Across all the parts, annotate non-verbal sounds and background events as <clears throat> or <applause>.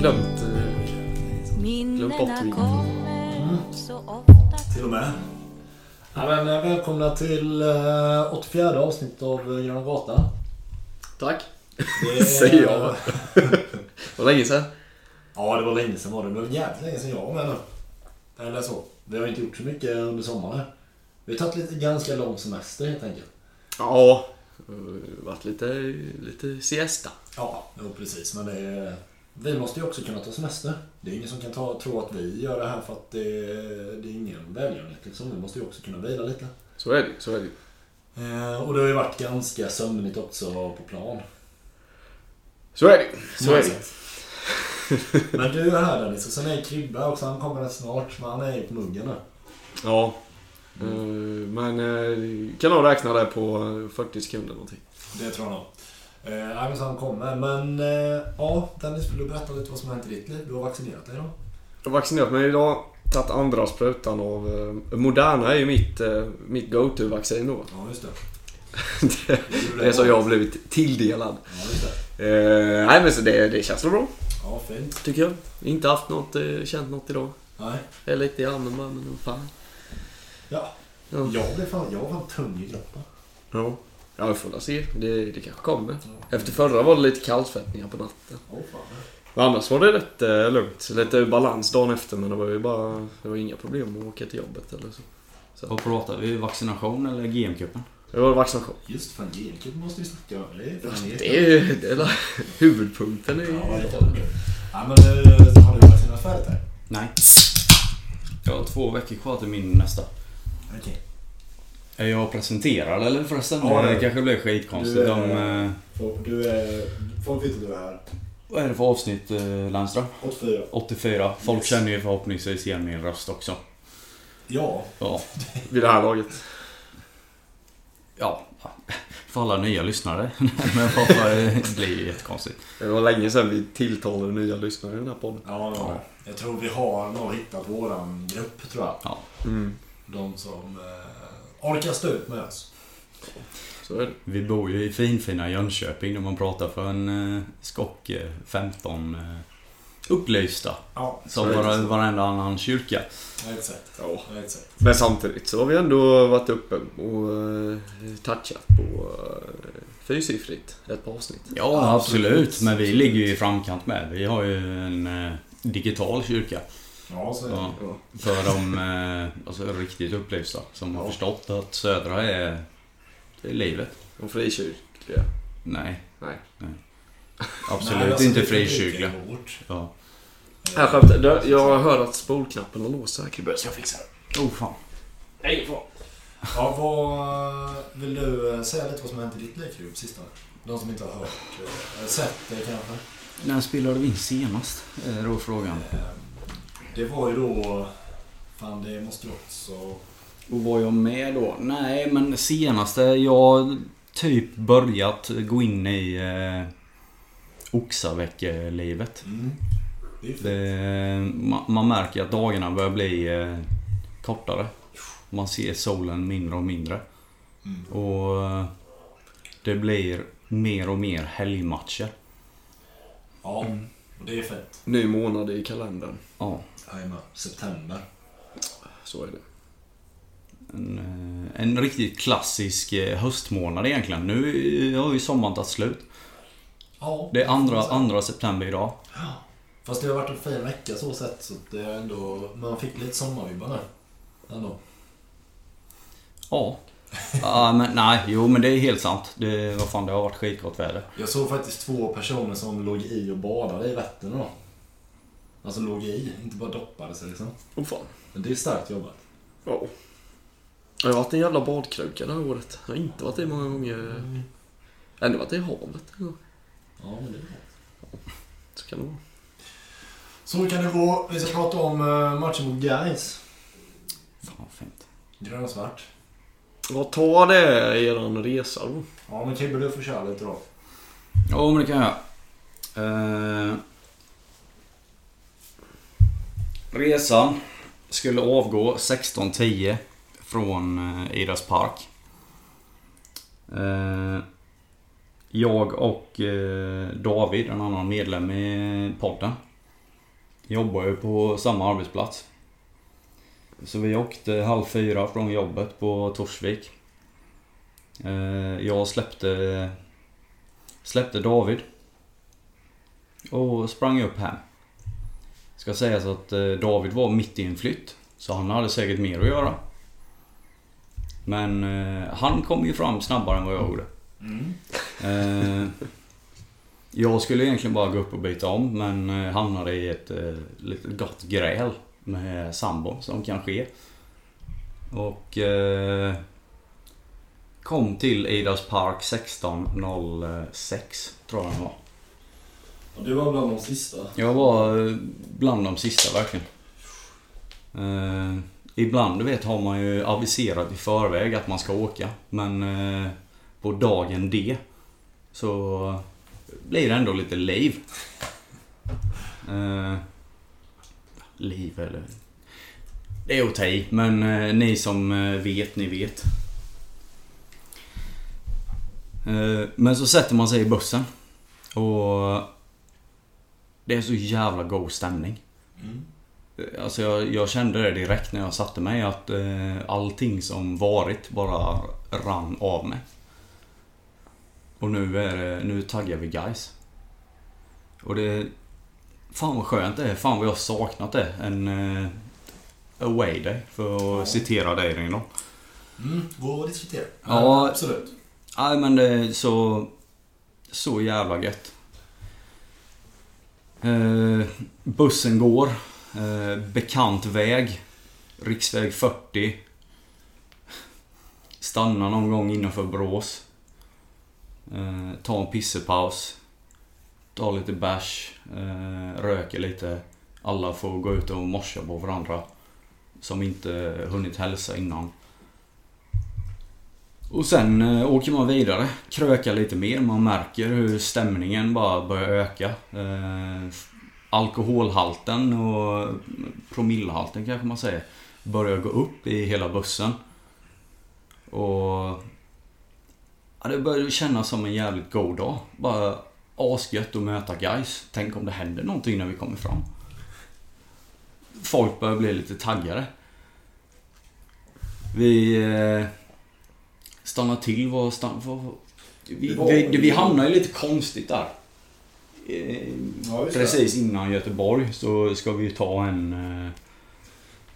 Glömt... eh, Glömt bort ofta Till och med. Ja, men, eh, välkomna till eh, 84 avsnitt av eh, Gröna Gatan. Tack. Det <laughs> är- Säger jag. Vad länge sedan. Ja, det var länge sedan var det. Det var jävligt länge sedan jag var med nu. Eller så. Vi har inte gjort så mycket under sommaren. Vi har tagit lite ganska lång semester helt enkelt. Ja. Det har Varit lite, lite siesta. Ja, jo, precis. Men det är, vi måste ju också kunna ta semester. Det är ingen som kan ta, tro att vi gör det här för att det, det är ingen välgörenhet. Liksom. Vi måste ju också kunna vila lite. Så är det så är det Eh, och det har ju varit ganska sömnigt också på plan. Så är det Så är det Men du är här Dennis och sen är Kribbe också. Han kommer snart. Men han är ju på muggen nu. Ja. Eh, Men eh, kan nog räkna det på eh, 40 sekunder någonting. Det tror jag nog. Eh, nej, men så han kommer. Men eh, ja, Dennis vill du berätta lite vad som har hänt i ditt liv? Du har vaccinerat dig då? Jag har vaccinerat mig idag. Tagit andra sprutan av... eh, Moderna är ju mitt, eh, mitt go-to-vaccin då. Ja, just det. <laughs> Det, det är så jag har blivit tilldelad. Ja, just det. Nej men så det, det känns väl bra, Ja, fint. tycker jag. Inte haft något, känt något idag. Nej. Jag är lite i armen bara, men fan. Ja. Ja. Jag blev fan, jag var fan tung i kroppen. Ja. Ja, vi får väl se. Det, det kanske kommer. Efter förra var det lite kallsvettningar på natten. Åh fan. Men annars var det rätt eh, lugnt. Lite balans dagen efter men det var ju bara... Det var inga problem att åka till jobbet eller så. Vad pratar vi? Vaccination eller GM-cupen? Det var vaccination. Just fan, GenCube måste vi snacka om. Det är fan Det är ju... Det är la- <laughs> huvudpunkten är ju... Ja, det kan du. Ja, men eh, har du vaccinerat färdigt här? Nej. Jag har två veckor kvar till min nästa. Okej. Är jag presenterad eller förresten? Ja, det är det du. kanske blir skitkonstigt Du är- om... eh, Folk- Du är... Folk vet att du är här. Vad är det för avsnitt, eh, Landström? 84. 84. Folk Yes. känner ju förhoppningsvis igen min röst också. Ja. Ja. Vid det här laget. Ja. För alla nya lyssnare. <laughs> Men det blir ju jättekonstigt. Det var länge sedan vi tilltalade nya lyssnare i den här podden. Ja, ja. Jag tror vi har nog hittat våran grupp, tror jag. Mm. De som eh, orkar stå ut med oss. Så är det. Vi bor ju i finfina Jönköping när man pratar för en eh, skock eh, 15 eh, upplysta. Ja, Som var, varenda annan kyrka. exakt. Ja. exakt. Men samtidigt så har vi ändå varit uppe och eh, touchat på eh, fyrsiffrigt ett par avsnitt. Ja, Absolut. absolut. Men vi ligger ju i framkant med. Vi har ju en eh, digital kyrka. Ja, så är det. Ja. Ja. För de eh, alltså, riktigt upplysta. Som har förstått att södra är, det är livet. De frikyrkliga. Nej. Nej. <laughs> Absolut Nej, alltså, inte frikyrkliga. Ja. Här skämtar jag. Jag hör att spolknappen har låst här. Kribbe. Jag fixar det. Oh fan. Nej, fan. Ja, vad vill du eh, säga lite vad som har hänt i ditt liv, Krub, sista? De som inte har hört, eh, sett det kanske. När spelade vi in senast? Är då frågan. Det var ju då... Fan, det måste ju också... Och var jag med då? Nej, men senaste jag typ börjat gå in i eh, Oxaväck-livet. Mm. Det. Det, man, man märker att dagarna börjar bli eh, kortare. Man ser solen mindre och mindre. Mm. Och eh, det blir mer och mer helgmatcher. Ja, och det är fett. Ny månad i kalendern. Ja, Jajamän. September. Så är det. en, eh, en riktigt klassisk eh, höstmånad egentligen. Nu har ju sommaren tagit slut. Ja. Det är andra, andra september idag. Fast det har varit en fin vecka så sett så det är ändå... Man fick lite sommarvibbar nu. Ändå. Ja. Ja, men nej, jo men det är helt sant. Det, vad fan, det har varit skitgott väder. Jag såg faktiskt två personer som låg i och badade i Vättern då. Alltså låg i, inte bara doppade sig liksom. Åh fan. Men det är starkt jobbat. Ja. Jag har varit en jävla badkruka det här året. Jag har inte varit i många gånger. Ändå varit i havet. Ja, Ja, men det är bra. Så kan det vara. Så kan det gå. Vi ska prata om eh, matchen mot Gais. Fan vad fint. Grön och svart. Vad tar det eran resa då? Ja, men Kibbe du får köra lite då. Ja, men det kan jag. Eh, resan skulle avgå 16.10 från eh, Idas Park. Eh, jag och eh, David, en annan medlem i podden, jobbar ju på samma arbetsplats. Så vi åkte halv fyra från jobbet på Torsvik. Jag släppte, släppte David och sprang upp hem. Ska sägas att eh, David var mitt i en flytt, så han hade säkert mer att göra. Men eh, han kom ju fram snabbare än vad jag gjorde. Mm. Eh, jag skulle egentligen bara gå upp och byta om men hamnade i ett litet gott gräl med sambon som kan ske. Och eh, kom till Idas Park 16.06 tror jag det var. Och du var bland de sista. Jag var eh, bland de sista verkligen. Eh, ibland du vet har man ju aviserat i förväg att man ska åka. Men eh, på dagen D så blir det ändå lite liv. Eh, liv eller... Det är okej, men eh, ni som eh, vet, ni vet. Eh, men så sätter man sig i bussen. Och det är så jävla god stämning. Mm. Alltså jag, jag kände det direkt när jag satte mig att eh, allting som varit bara rann av mig. Och nu är nu taggar vi guys. Och det... Fan vad skönt det är. Fan vad jag saknat det. En eh, away day, för att Ja. citera dig Ringo. Mm, gå och diskutera. Ja. absolut. Nej men det är så... Så jävla gött. Eh, bussen går. Eh, bekant väg. Riksväg 40. Stannar någon gång innanför Brås. Eh, tar en pissepaus. Tar lite bärs. Eh, röker lite. Alla får gå ut och morsa på varandra. Som inte hunnit hälsa innan. Och sen eh, åker man vidare, krökar lite mer. Man märker hur stämningen bara börjar öka. Eh, alkoholhalten och promillehalten kanske man säger börjar gå upp i hela bussen. Och... Ja, det börjar kännas som en jävligt god dag. Bara asgött att möta guys. Tänk om det händer någonting när vi kommer fram. Folk börjar bli lite taggade. Vi... Eh, stannar till. Vad stan, vad, vi, Det var- vi, vi hamnar ju lite konstigt där. Ja. Precis innan Göteborg så ska vi ta en,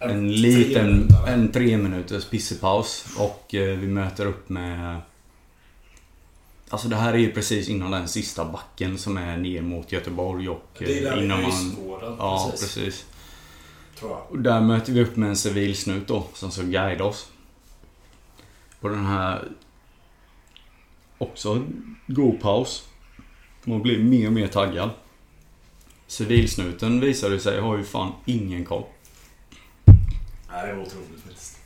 eh, en liten, en tre minuters pissepaus och eh, vi möter upp med Alltså det här är ju precis innan den sista backen som är ner mot Göteborg och Det är där eh, innan man... Ja, precis. precis. Tror jag. Och där möter vi upp med en civilsnut då, som ska guida oss. På den här... Också god paus. Man blir mer och mer taggad. Civilsnuten visade sig har ju fan ingen koll. Nej, det var otroligt faktiskt.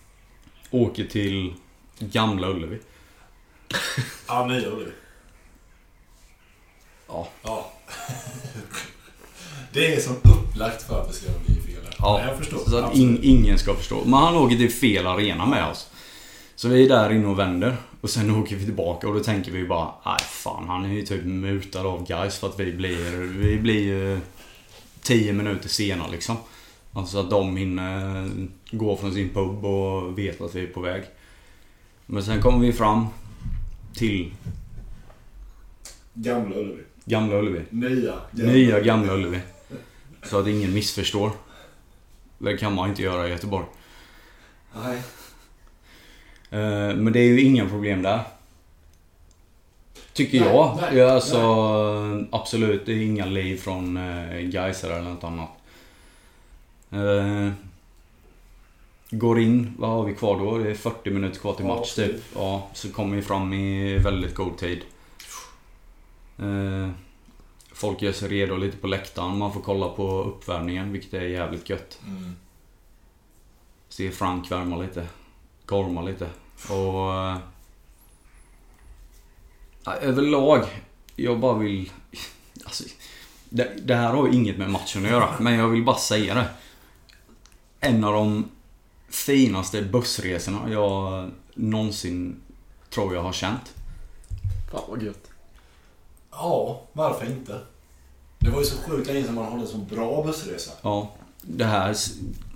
Åker till Gamla Ullevi. Ja, nya Ullevi. Ja. Ja. <laughs> det är som upplagt för att det ska bli fel. Ja, jag förstår. Så att Absolut. in, ingen ska förstå. Men han åker till fel arena med oss. Så vi är där inne och vänder. Och sen <laughs> åker vi tillbaka och då tänker vi bara Nej fan han är ju typ mutad av guys för att vi blir... Vi blir ju 10 minuter sena liksom. Alltså att de hinner gå från sin pub och vet att vi är på väg. Men sen kommer vi fram till Gamla Ullevi. Gamla Ullevi. Nya. Nya Gamla Ullevi. Så att ingen missförstår. Det kan man inte göra i Göteborg. Nej. Eh, Men det är ju inga problem där. Tycker Nej, jag. nej, ja, alltså, absolut, det är inga liv från uh, Geiser eller något annat. Eh, går in, vad har vi kvar då? Det är 40 minuter kvar till Ja, match typ. Ja, så kommer vi fram i väldigt god tid. Eh, folk gör sig redo lite på läktaren. Man får kolla på uppvärmningen, vilket är jävligt gött. Mm. Se Frank värma lite. Gorma lite. Och... ja, överlag, jag bara vill... Alltså, det, det här har ju inget med matchen att göra, men jag vill bara säga det. En av de finaste bussresorna jag någonsin tror jag har känt. Fan vad gött. Ja, varför inte? Det var ju så sjukt länge sedan man hade en så bra bussresa. Ja. Det här,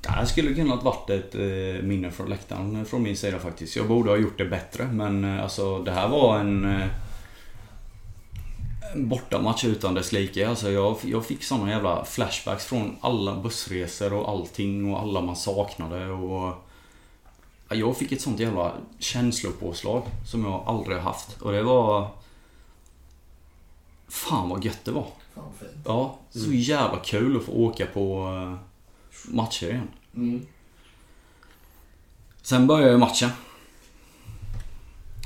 det här skulle kunnat varit ett eh, minne från läktaren från min sida faktiskt. Jag borde ha gjort det bättre men eh, alltså det här var en... Eh, en bortamatch utan dess like. Alltså jag, jag fick såna jävla flashbacks från alla bussresor och allting och alla man saknade och... Ja, Jag fick ett sånt jävla känslopåslag som jag aldrig haft och det var... Fan vad gött det var. Fan fint. Ja, så jävla kul att få åka på eh, matcher igen. Mm. Sen börjar ju matchen.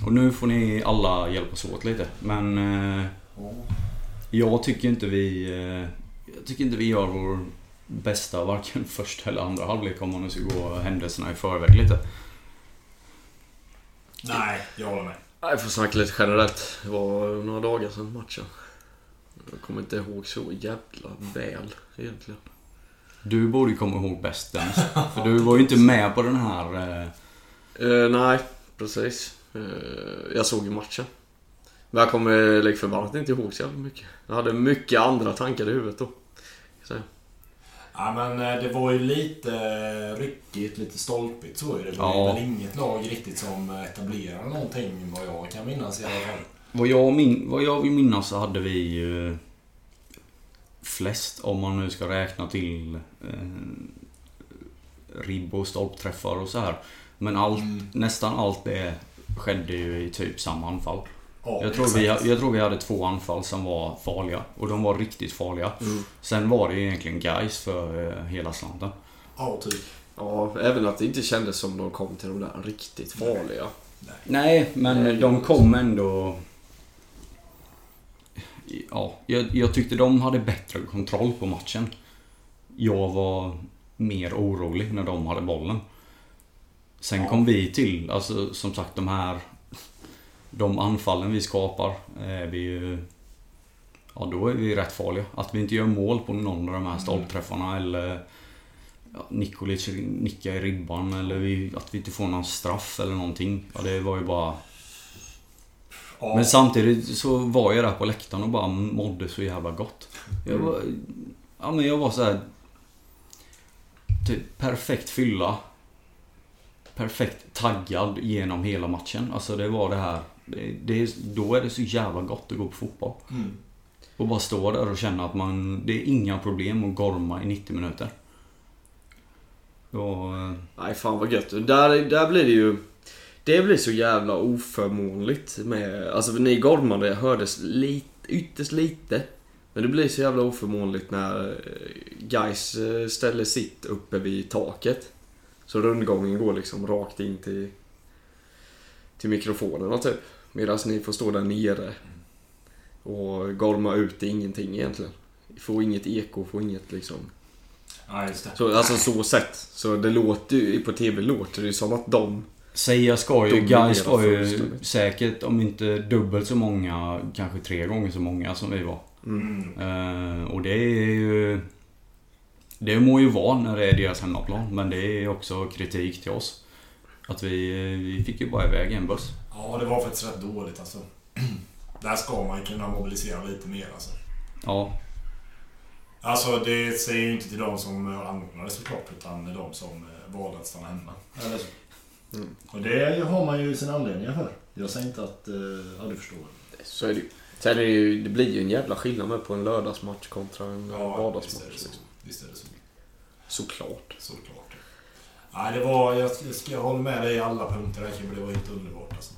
Och nu får ni alla hjälpas åt lite. Men eh, Ja. jag tycker inte vi... Eh, jag tycker inte vi gör vår bästa varken <laughs> första eller andra halvlek om man nu ska gå händelserna i förväg lite. Nej, jag håller med. Nej, Jag får snacka lite generellt. Det var några dagar sedan matchen. Jag kommer inte ihåg så jävla väl egentligen. Du borde komma ihåg bäst Dennis. <laughs> För du var ju inte med på den här... Eh, Eh, nej, precis. Eh, jag såg ju matchen. Men jag kommer lik förbannat inte ihåg så jävla mycket. Jag hade mycket andra tankar i huvudet då. Så, Ja, men det var ju lite ryckigt, lite stolpigt så är det. Det var Ja. väl inget lag riktigt som etablerade någonting vad jag kan minnas i alla fall. Vad jag, min, vad jag vill minnas så hade vi ju flest, om man nu ska räkna till eh, ribb och stolpträffar och så här. Men allt, Mm. nästan allt det skedde ju i typ samma anfall. Ja, Jag tror, exakt. vi, jag tror vi hade två anfall som var farliga. Och de var riktigt farliga. Sen var det ju egentligen guys för eh, hela slanten. Ja, typ. ja, även att det inte kändes som de kom till de där riktigt farliga. Nej, men Nej, de det- kom ändå... Ja, jag, jag tyckte de hade bättre kontroll på matchen. Jag var mer orolig när de hade bollen. Sen Ja. kom vi till, alltså som sagt de här... De anfallen vi skapar är vi ju... Ja, då är vi rätt farliga. Att vi inte gör mål på någon av de här stolpträffarna eller... Ja, Nikolic nickar i ribban eller vi, att vi inte får någon straff eller någonting. Ja, det var ju bara... Ja. Men samtidigt så var jag där på läktaren och bara mådde så jävla gott. Jag var... Ja men jag var så här. Typ perfekt fylla. Perfekt taggad genom hela matchen. Alltså det var det här. Det, det, då är det så jävla gott att gå på fotboll. Mm. Och bara stå där och känna att man... Det är inga problem att gorma i 90 minuter. Och... eh, Nej, fan vad gött. Där, där blir det ju... Det blir så jävla oförmånligt med... Alltså ni gormade hördes lite, ytterst lite. Men det blir så jävla oförmånligt när guys ställer sitt uppe vid taket. Så rundgången går liksom rakt in till, till mikrofonerna typ. Medan ni får stå där nere och gorma ut i ingenting egentligen. Får inget eko, får inget liksom... Ja, just det. Så, alltså så sett. Så det låter ju, på TV låter det ju som att de... Säga ska ju, guys var ju säkert om inte dubbelt så många, kanske tre gånger så många som vi var. Mm. Eh, och det är ju... Det må ju vara när det är deras hemmaplan, men det är också kritik till oss. Att vi, vi fick ju bara iväg en buss. Ja, det var faktiskt rätt dåligt alltså. <clears throat> Där ska man ju kunna mobilisera lite mer alltså. Ja, Alltså det säger ju inte till de som anordnade såklart utan de som eh, valde att stanna hemma. Eller så. Mm. Och det har man ju sina anledningar för. Jag säger inte att... eh, Ja, du förstår. Så är det ju. Sen är det ju, det blir ju en jävla skillnad med på en lördagsmatch kontra en Ja, visst är vardagsmatch. det så. Liksom. Visst är det så. Såklart. Såklart. Nej, det var... Jag, jag ska jag hålla med dig i alla punkter här Kimber. Det var inte underbart alltså.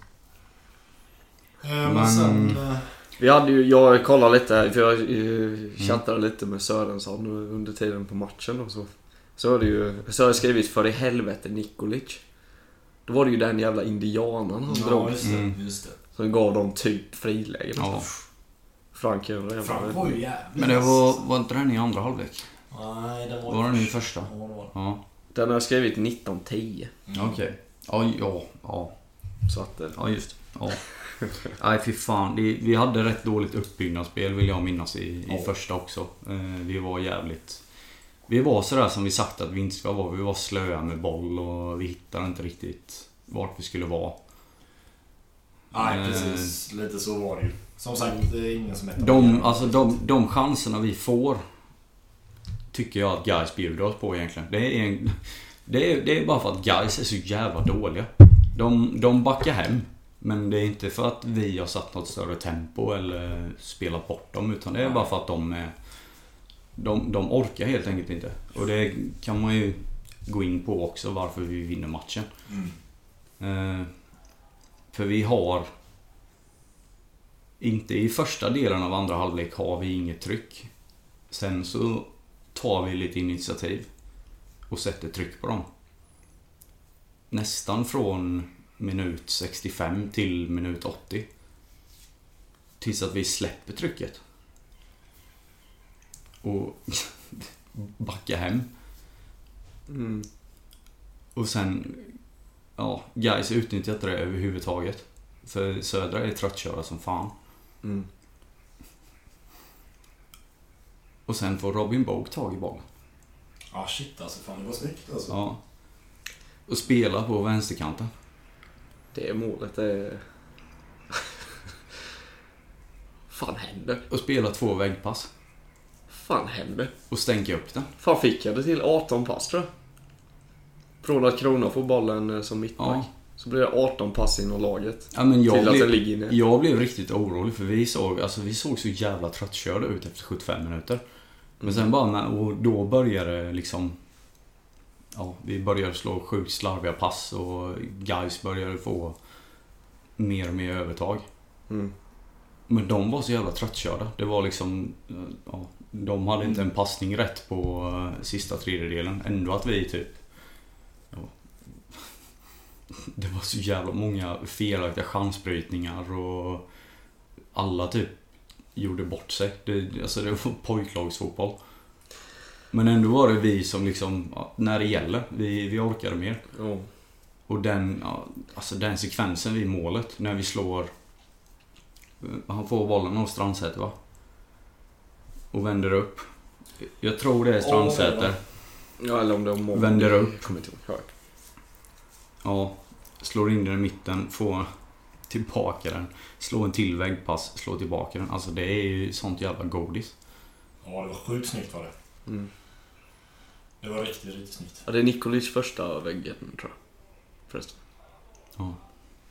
Eh, Men, Men- sen... eh, Vi hade ju, jag kollade lite här, för jag chattade lite med Sörensson under tiden på matchen och så. Så var det ju, så har jag skrivit för i helvete Nikolic. Då var det ju den jävla indianen han Ja, drog. just det. Mm. Just det. Som gav dem typ friläge. ja. Frank är Frank var ju jävligt... Men det var, var inte den i andra halvlek? Nej, den var... Var den i första? Ja, den. Ja, Den har jag skrivit 1910. okej. Ja, ja, ja. Så att... eh, Ja, just ja. Nej, fy fan. Det, vi hade rätt dåligt uppbyggnadsspel vill jag minnas i, i Ja. första också. Eh, vi var jävligt... Vi var sådär som vi sagt att vi inte ska vara. Vi var slöa med boll och vi hittade inte riktigt vart vi skulle vara. Nej, Eh. precis. Lite så var det ju. Som sagt, det är ingen som heter De, alltså de, de chanserna vi får tycker jag att guys bjuder oss på egentligen. Det är, en, det är, det är bara för att guys är så jävla dåliga. De, de backar hem. Men det är inte för att vi har satt något större tempo eller spelat bort dem. Utan det är bara för att de är... De, de orkar helt enkelt inte. Och det kan man ju gå in på också varför vi vinner matchen. Mm. Eh, för vi har... Inte i första delen av andra halvlek har vi inget tryck. Sen så tar vi lite initiativ och sätter tryck på dem. Nästan från minut 65 till minut 80. Tills att vi släpper trycket. Och <laughs> backar hem. Mm. Och sen... Ja, guys utnyttjar inte det överhuvudtaget. För Södra är tröttkörda som fan. Mm. Och sen får Robin Bogue tag i bollen. Ah shit alltså, fan det var snyggt alltså. Ja. Och spela på vänsterkanten. Det målet är... <laughs> fan händer? Och spela två väggpass. Fan händer? Och stänka upp den. Fan fick jag det till 18 pass tror jag. Från att Krona får bollen eh, som mittback. Ja. Så blir det 18 pass inom laget. Ja, men jag, till att den blev, ligger inne. jag blev riktigt orolig för vi såg, alltså, vi såg så jävla tröttkörda ut efter 75 minuter. Men sen bara när, och då började liksom... Ja, vi började slå sjukt slarviga pass och guys började få mer och mer övertag. Mm. Men de var så jävla tröttkörda. Det var liksom... Ja, de hade inte en passning rätt på eh, sista tredjedelen. Ändå att vi typ... Ja, det var så jävla många felaktiga chansbrytningar och alla typ gjorde bort sig. Det, alltså det var pojklagsfotboll. Men ändå var det vi som liksom, när det gäller, vi, vi orkade mer. Ja. Och den, alltså den sekvensen vid målet, när vi slår... Han får bollen av Strandsäter va? Och vänder upp. Jag tror det är Strandsäter. ja, eller om det var. Vänder upp. Jag kommer inte ihåg. Ja, slår in den i mitten, får tillbaka den. Slår en till väggpass, slår tillbaka den. Alltså det är ju sånt jävla godis. Ja, det var sjukt snyggt var det. Mm. Det var riktigt, riktigt snyggt. Ja, det är Nikolic första väggen tror jag. Förresten. Ja.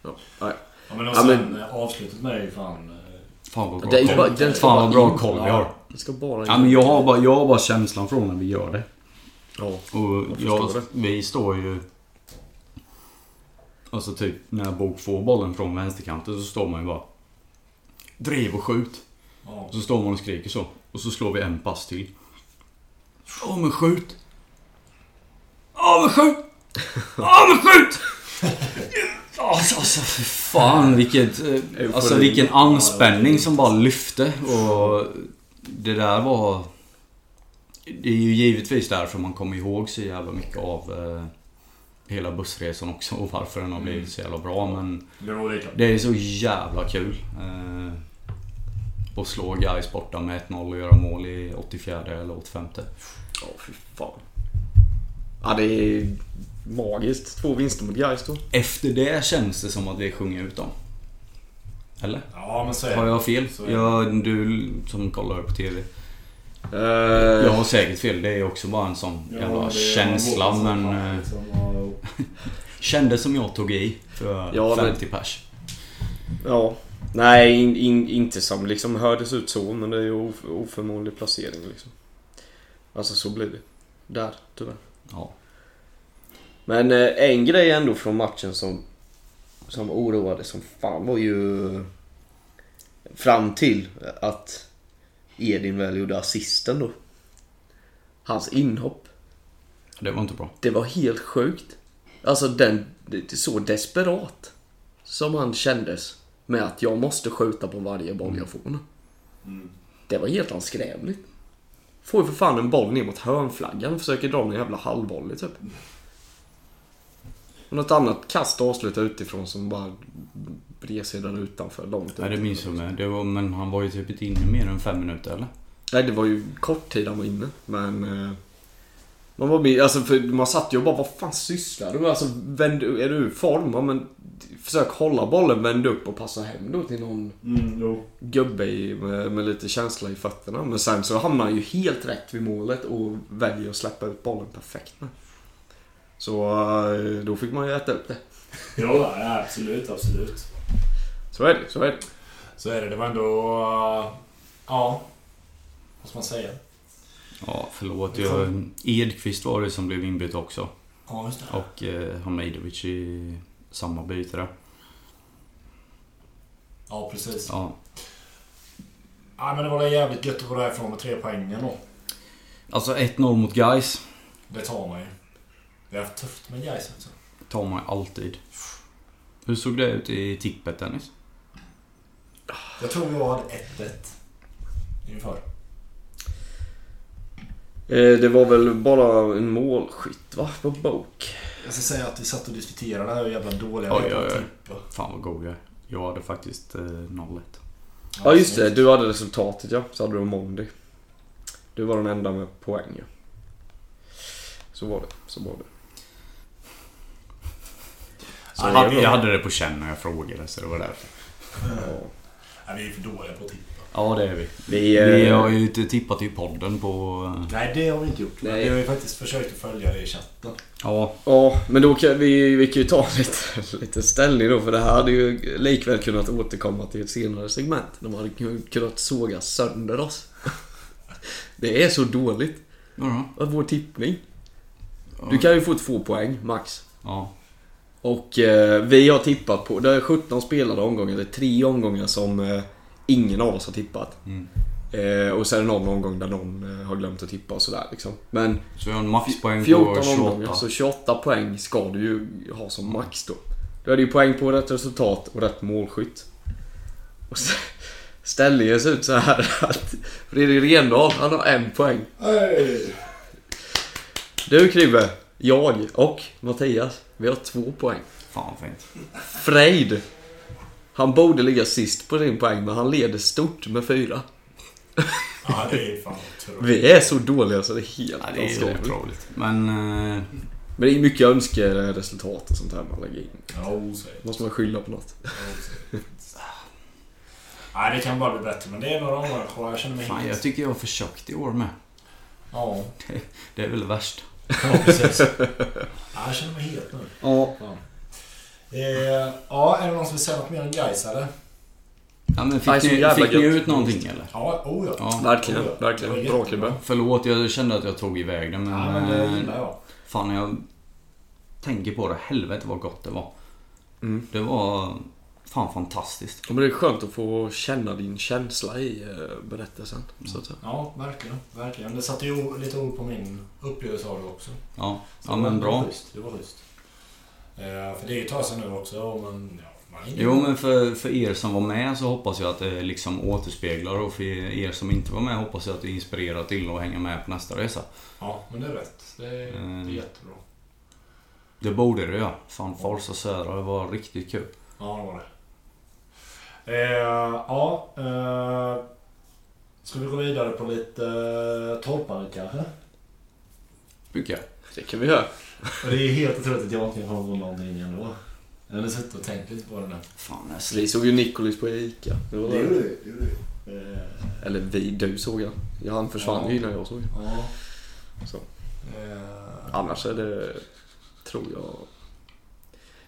Ja, nej. Ja, men och Ja, sen men- eh, avslutet med ju fan... Fan vad bra Det är ju bara, den Fan vad bra koll vi har. Det ska bara Ja, men jag har bara, jag har bara känslan från när vi gör det. Ja. Och Jag jag, förstår vi står ju... Alltså typ när Bok får bollen från vänsterkanten så står man ju bara... Driv och skjut. Ja. Så står man och skriker så. Och så slår vi en pass till. Ja men skjut! Ja men skjut! Ja men skjut! Alltså, alltså för fan vilket... eh, Alltså vilken anspänning som bara lyfte och det där var... Det är ju givetvis därför man kommer ihåg så jävla mycket av eh, hela bussresan också och varför den har blivit så jävla bra men Det är så jävla kul. Eh, slå guys borta med 1-0 och göra mål i 84 eller 85. Ja, fy fan. Ja, det är magiskt. Två vinster mot Gais då. Efter det känns det som att vi sjunger ut dem. Eller? Ja, men så är Har jag fel? Så är. Jag, du som kollar på TV. Uh, Jag har säkert fel. Det är också bara en sån Ja, jävla känsla men... eh, liksom, Kändes som jag tog i för Ja, det- 50 pers. Ja. Nej, in, in, inte som liksom hördes ut så, men det är ju of, oförmånlig placering liksom. Alltså så blir det. Där, tyvärr. Ja. Men eh, en grej ändå från matchen som, som oroade som fan var ju fram till att Edin väl gjorde assisten då. Hans inhopp. Det var inte bra. Det var helt sjukt. Alltså den, så desperat. Som han kändes. Med att jag måste skjuta på varje boll jag får nu. Mm. Det var helt anskrämligt. Får ju för fan en boll ner mot hörnflaggan och försöker dra en jävla halvvolley typ. Och något annat kast och avsluta utifrån som bara bredsidan utanför långt Nej, det minns jag med. Det var, men han var ju typ inte inne mer än fem minuter eller? Nej, det var ju kort tid han var inne. Men... Eh, Man, var med, alltså, för man satt ju och bara, vad fan sysslar du med? Alltså, vänd, är du i form? Ja, men försök hålla bollen, vänd upp och passa hem då till någon Mm, gubbe i, med, med lite känsla i fötterna. Men sen så hamnar han ju helt rätt vid målet och väljer att släppa ut bollen perfekt med. Så eh, då fick man ju äta upp det. Jo, ja, absolut, absolut. Så är det, så är det. Så är det. Det var ändå... uh, Ja. Vad ska man säga? Ja, förlåt. Jag, Edqvist var det som blev inbytt också. Ja, just det. Och eh, Hamidovic i samma byte där. Ja, precis. Ja. Ja, men det var jävligt gött att gå därifrån med tre poäng då. Alltså 1-0 mot Guys Det tar man ju. Vi har haft tufft med Gais också. tar man alltid. Hur såg det ut i tippet Dennis? Jag tror jag hade 1-1. Ungefär. Eh, det var väl bara en målskytt va? På bok. Jag ska säga att vi satt och diskuterade hur jävla dåliga Oj, vi är på oj, att oj. tippa. Fan vad god jag är. Jag hade faktiskt eh, 0-1. Ja just det, du hade resultatet ja. Så hade du Mondi. Du var den enda med poäng ja. Så var det, så var det. Så Jag hade, det jag hade det på känn när jag frågade så det var därför. Ja. Vi är för dåliga på att tippa. Ja det är vi. Vi, eh, Vi har ju inte tippat i podden på... eh, Nej, det har vi inte gjort. Nej. vi har ju faktiskt försökt att följa det i chatten. Ja, Ja, men då kan vi, vi kan ju ta lite, <laughs> lite ställning då för det här hade ju likväl kunnat återkomma till ett senare segment. De hade ku- kunnat såga sönder oss. <laughs> Det är så dåligt. ja, Vår tippning. Du kan ju få två poäng, max. ja. Och eh, vi har tippat på, det är 17 spelade omgångar, det är tre omgångar som eh, ingen av oss har tippat. Mm. Eh, och sen är det någon omgång där någon eh, har glömt att tippa och sådär liksom. Men Så jag har en maxpoäng på 14 28. omgångar, så 28 poäng ska du ju ha som max då. Då är det ju poäng på rätt resultat och rätt målskytt. Och så, <laughs> ställningen ser ut så här att Fredrik Rendahl, han har en poäng. Hey. Du Kribbe, jag och Mattias, vi har två poäng. Fan fint. Frejd, han borde ligga sist på sin poäng men han leder stort med fyra. Ja, det är fan otroligt. Vi är så dåliga så det är helt Ja, det är otroligt. Men... Eh, Men det är mycket önskeresultat och sånt här man lägger in. Ja, osäkert. Måste man skylla på något. Ja. Nej, det kan bara bli bättre. Men det är några omgångar kvar. Jag känner mig fan, jag helt... tycker jag har försökt i år med. Ja, Det är väl värst. Ja precis. Ja, jag känner mig helt nu. Ja. Fan. Eh, ja, är det någon som vill säga något mer om Gais eller? Ja, men fick, Nej, så ni, fick ni ut någonting eller? Ja, oh ja. Ja. Verkligen, Oh ja. verkligen. Bra. Kribbe. Förlåt, jag kände att jag tog iväg det men... Ja, men det eh, gillar jag. Fan, jag tänker på det. Helvete vad gott det var. Mm. Det var fan fantastiskt. Ja, Men det är skönt att få känna din känsla i eh, berättelsen. Så att säga. Ja, verkligen. Verkligen. Det satte ju lite ord på min upplevelse av det också. Ja, ja det men Det bra. Det var schysst. Eh, för det är ju ett tag sedan nu också, men... Ja, man är Jo men för, för er som var med så hoppas jag att det liksom återspeglar och för er som inte var med hoppas jag att det inspirerar till att hänga med på nästa resa. Ja, men det är rätt. Det är, det Mm. är jättebra. Det borde det ja. Fan Forza Södra, det var riktigt kul. Ja, det var det. Eh, ja, eh, ska vi gå vidare på lite eh, torpande kanske? Tycker jag. Det kan vi göra. Och det är helt otroligt att jag inte komma på någonting ändå. Jag hade suttit och tänkt lite på det nu. Fan jag Vi såg ju Nicolis på Ica. Det gjorde vi. Eh, Eller vi, du såg han. Ja, han försvann Ja. ju innan jag såg ja. Så. Eh, Annars är det, tror jag...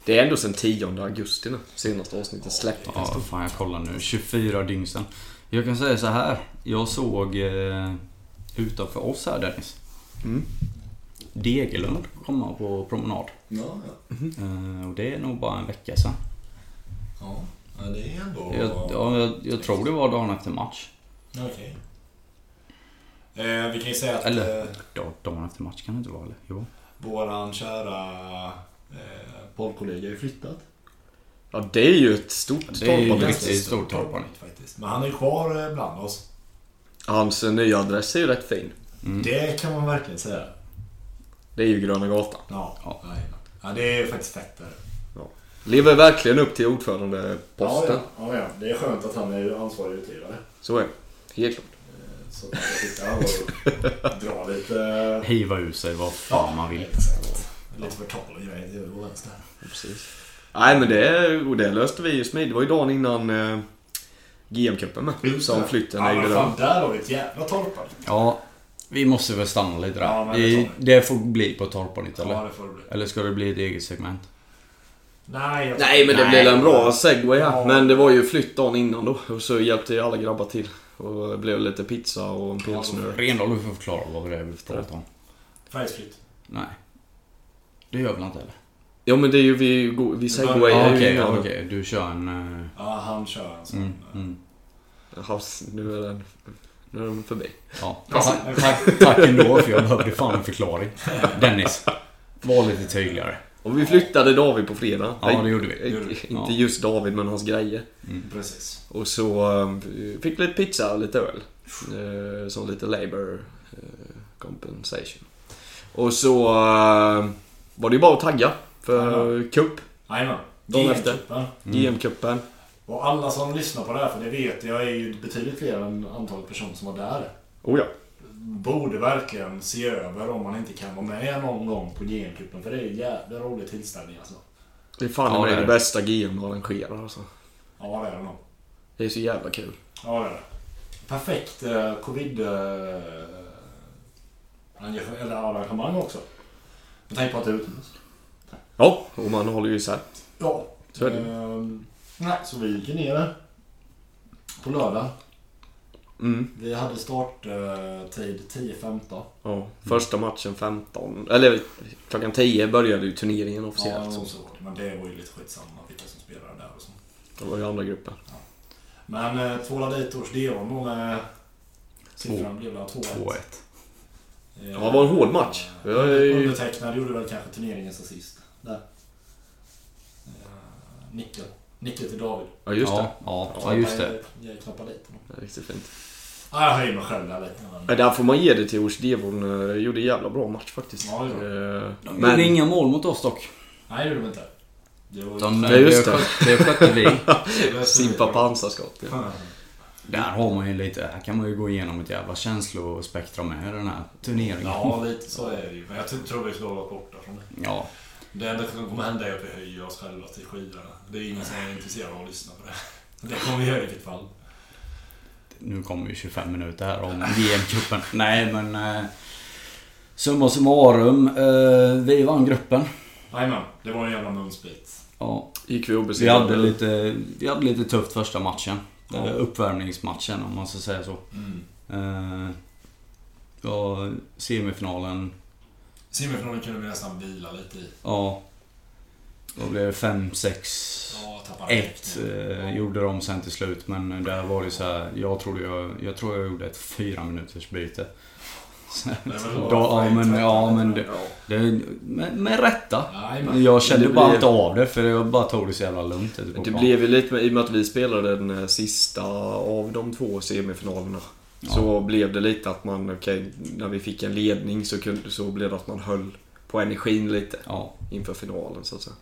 Det är ändå sen 10 augusti nu. Senaste avsnittet släpptes. Ja, fan jag kollar nu. 24 dygn sedan. Jag kan säga så här. Jag såg eh, utanför oss här Dennis. Mm. Degerlund komma på promenad. ja, ja. Eh, och det är nog bara en vecka sedan. ja. Ja, det är ändå... Jag, ja, jag, jag tror det var dagen efter match. Okej. Eh, vi kan ju säga att Eller- eh, dagen efter match kan det inte vara eller? Jo. våran kära eh, poddkollega är flyttat. Ja, det är ju ett stort Det är ju riktigt stort torpande. faktiskt. Men han är kvar eh, bland oss. Hans eh, nya adress är ju rätt fin. Mm. Det kan man verkligen säga. Det är ju Gröna Gatan. Ja, Ja. ja. ja det är faktiskt fett där. Lever verkligen upp till ordförandeposten. Ja, ja. ja, ja. Det är skönt att han är ansvarig utgivare. Så är det. Helt klart. Så att jag sitter här och drar lite... Hiva ur sig vad fan man vill. Lite förtal och grejer till höger och vänster. Precis. Nej men det, och det löste vi ju smidigt. Det var ju dagen innan eh, GM-cupen med. Som flytten Ja ägde men rum. fan, där har vi ett jävla torpar. Ja, vi måste väl stanna lite där. Ja, men det det, får bli på Torparnytt eller? Ja, det får det bli. Eller ska det bli ett eget segment? Nej, jag Nej men det Nej. blev en bra segway här. Ja. Men det var ju flytt dagen innan då. Och så hjälpte ju alla grabbar till. Och det blev lite pizza och en pilsner. Rendahl, du får förklara vad det är vi pratar om. Färgsfritt. Nej. Det gör väl inte eller? Ja men det är ju vi, vi segwayar Ja, ju Okej, innan. okej. Du kör en... eh, Ja, han kör en sån. Mm, mm. Jaha, nu är den, nu är den förbi. Ja. Ja. Tack, tack, ändå för jag behövde fan en förklaring. Dennis. Var lite tydligare. Och vi flyttade David på fredag. Ja, det gjorde vi. Eh, vi. Inte Ja. just David men hans grejer. Mm. Precis. Och så eh, fick lite pizza och lite öl. Eh, Som lite labor eh, compensation. Och så eh, var det ju bara att tagga för cup. Jajamän. Dagen efter. GM-cupen. Mm. Och alla som lyssnar på det här, för det vet jag är ju betydligt fler än antalet personer som var där. Oh ja. Borde verkligen se över om man inte kan vara med någon gång på GM-cupen. För det är en jävla rolig tillställning alltså. Det är fan Ja, ja, det är det bästa GM du arrangerar alltså. Ja, det är det nog. Det är så jävla kul. Ja, det är det. Perfekt eh, covid... Eh, eller arrangemang också. Med tanke på att det är utomhus. Ja, och man håller ju isär. Ja. Så är det. Ehm, nej, så vi gick ner där. På lördag. Mm. Vi hade starttid 10.15. Ja, första matchen 15. Eller klockan 10 började ju turneringen Ja, officiellt. så. så. Men det var ju lite skitsamma vilka som spelade där och så. Det var ju andra gruppen. Men eh, tvåla dit Deon då med... Siffran blev väl 2-1. 2-1. Ja, det var en hård match. Jag är Undertecknad gjorde väl kanske turneringens assist. Där. Eh, Nickel. Nickel till David. Ja, just det. Ja, ja, just det. Jag, jag dit honom. Riktigt fint. Ja, jag höjer mig själv där lite. Men... Där får man ge det till Ors Devon. eh, Gjorde jävla bra match faktiskt. Ja, det Eh, De Men gjorde inga mål mot oss dock. Nej, det gjorde de inte. Det var Ja, det, just det. <laughs> det skötte vi. Simpa pansarskott. Ja. Där har man ju lite, här kan man ju gå igenom ett jävla känslospektrum med den här turneringen. Ja, lite så är det ju. Men jag tror- vi slår oss borta från det. Ja. Det enda som kommer hända är att vi höjer oss själva till skyarna. Det är ingen som är intresserad av att lyssna på det. Det kommer vi göra i vilket fall. Nu kommer ju 25 minuter här om VM-cupen. Nej men... Eh, summa summarum. Eh, vi vann gruppen. Jajamän, det var en jävla munsbit. Ja, Gick vi vi obesegrade. hade lite, vi hade lite tufft första matchen. Ja. Eh, uppvärmningsmatchen om man ska säga så. Mm. Eh, ja, semifinalen. Semifinalen kunde vi nästan vila lite i. Ja. Då blev det 5-6. Ja, tappade Ett direkt. eh, gjorde de sen till slut men där var det så här. Jag trodde jag, jag tror jag gjorde ett fyra minuters byte. Ja men, ja, men det, Ja. det, med, med rätta. Jag kände Det bara blev- inte av det för jag bara tog det så jävla lugnt Det plan. blev ju lite i och med att vi spelade den eh, sista av de två semifinalerna. Så blev det lite att man, okej, när vi fick en ledning så, kunde, så blev det att man höll på energin lite Ja, inför finalen så att säga.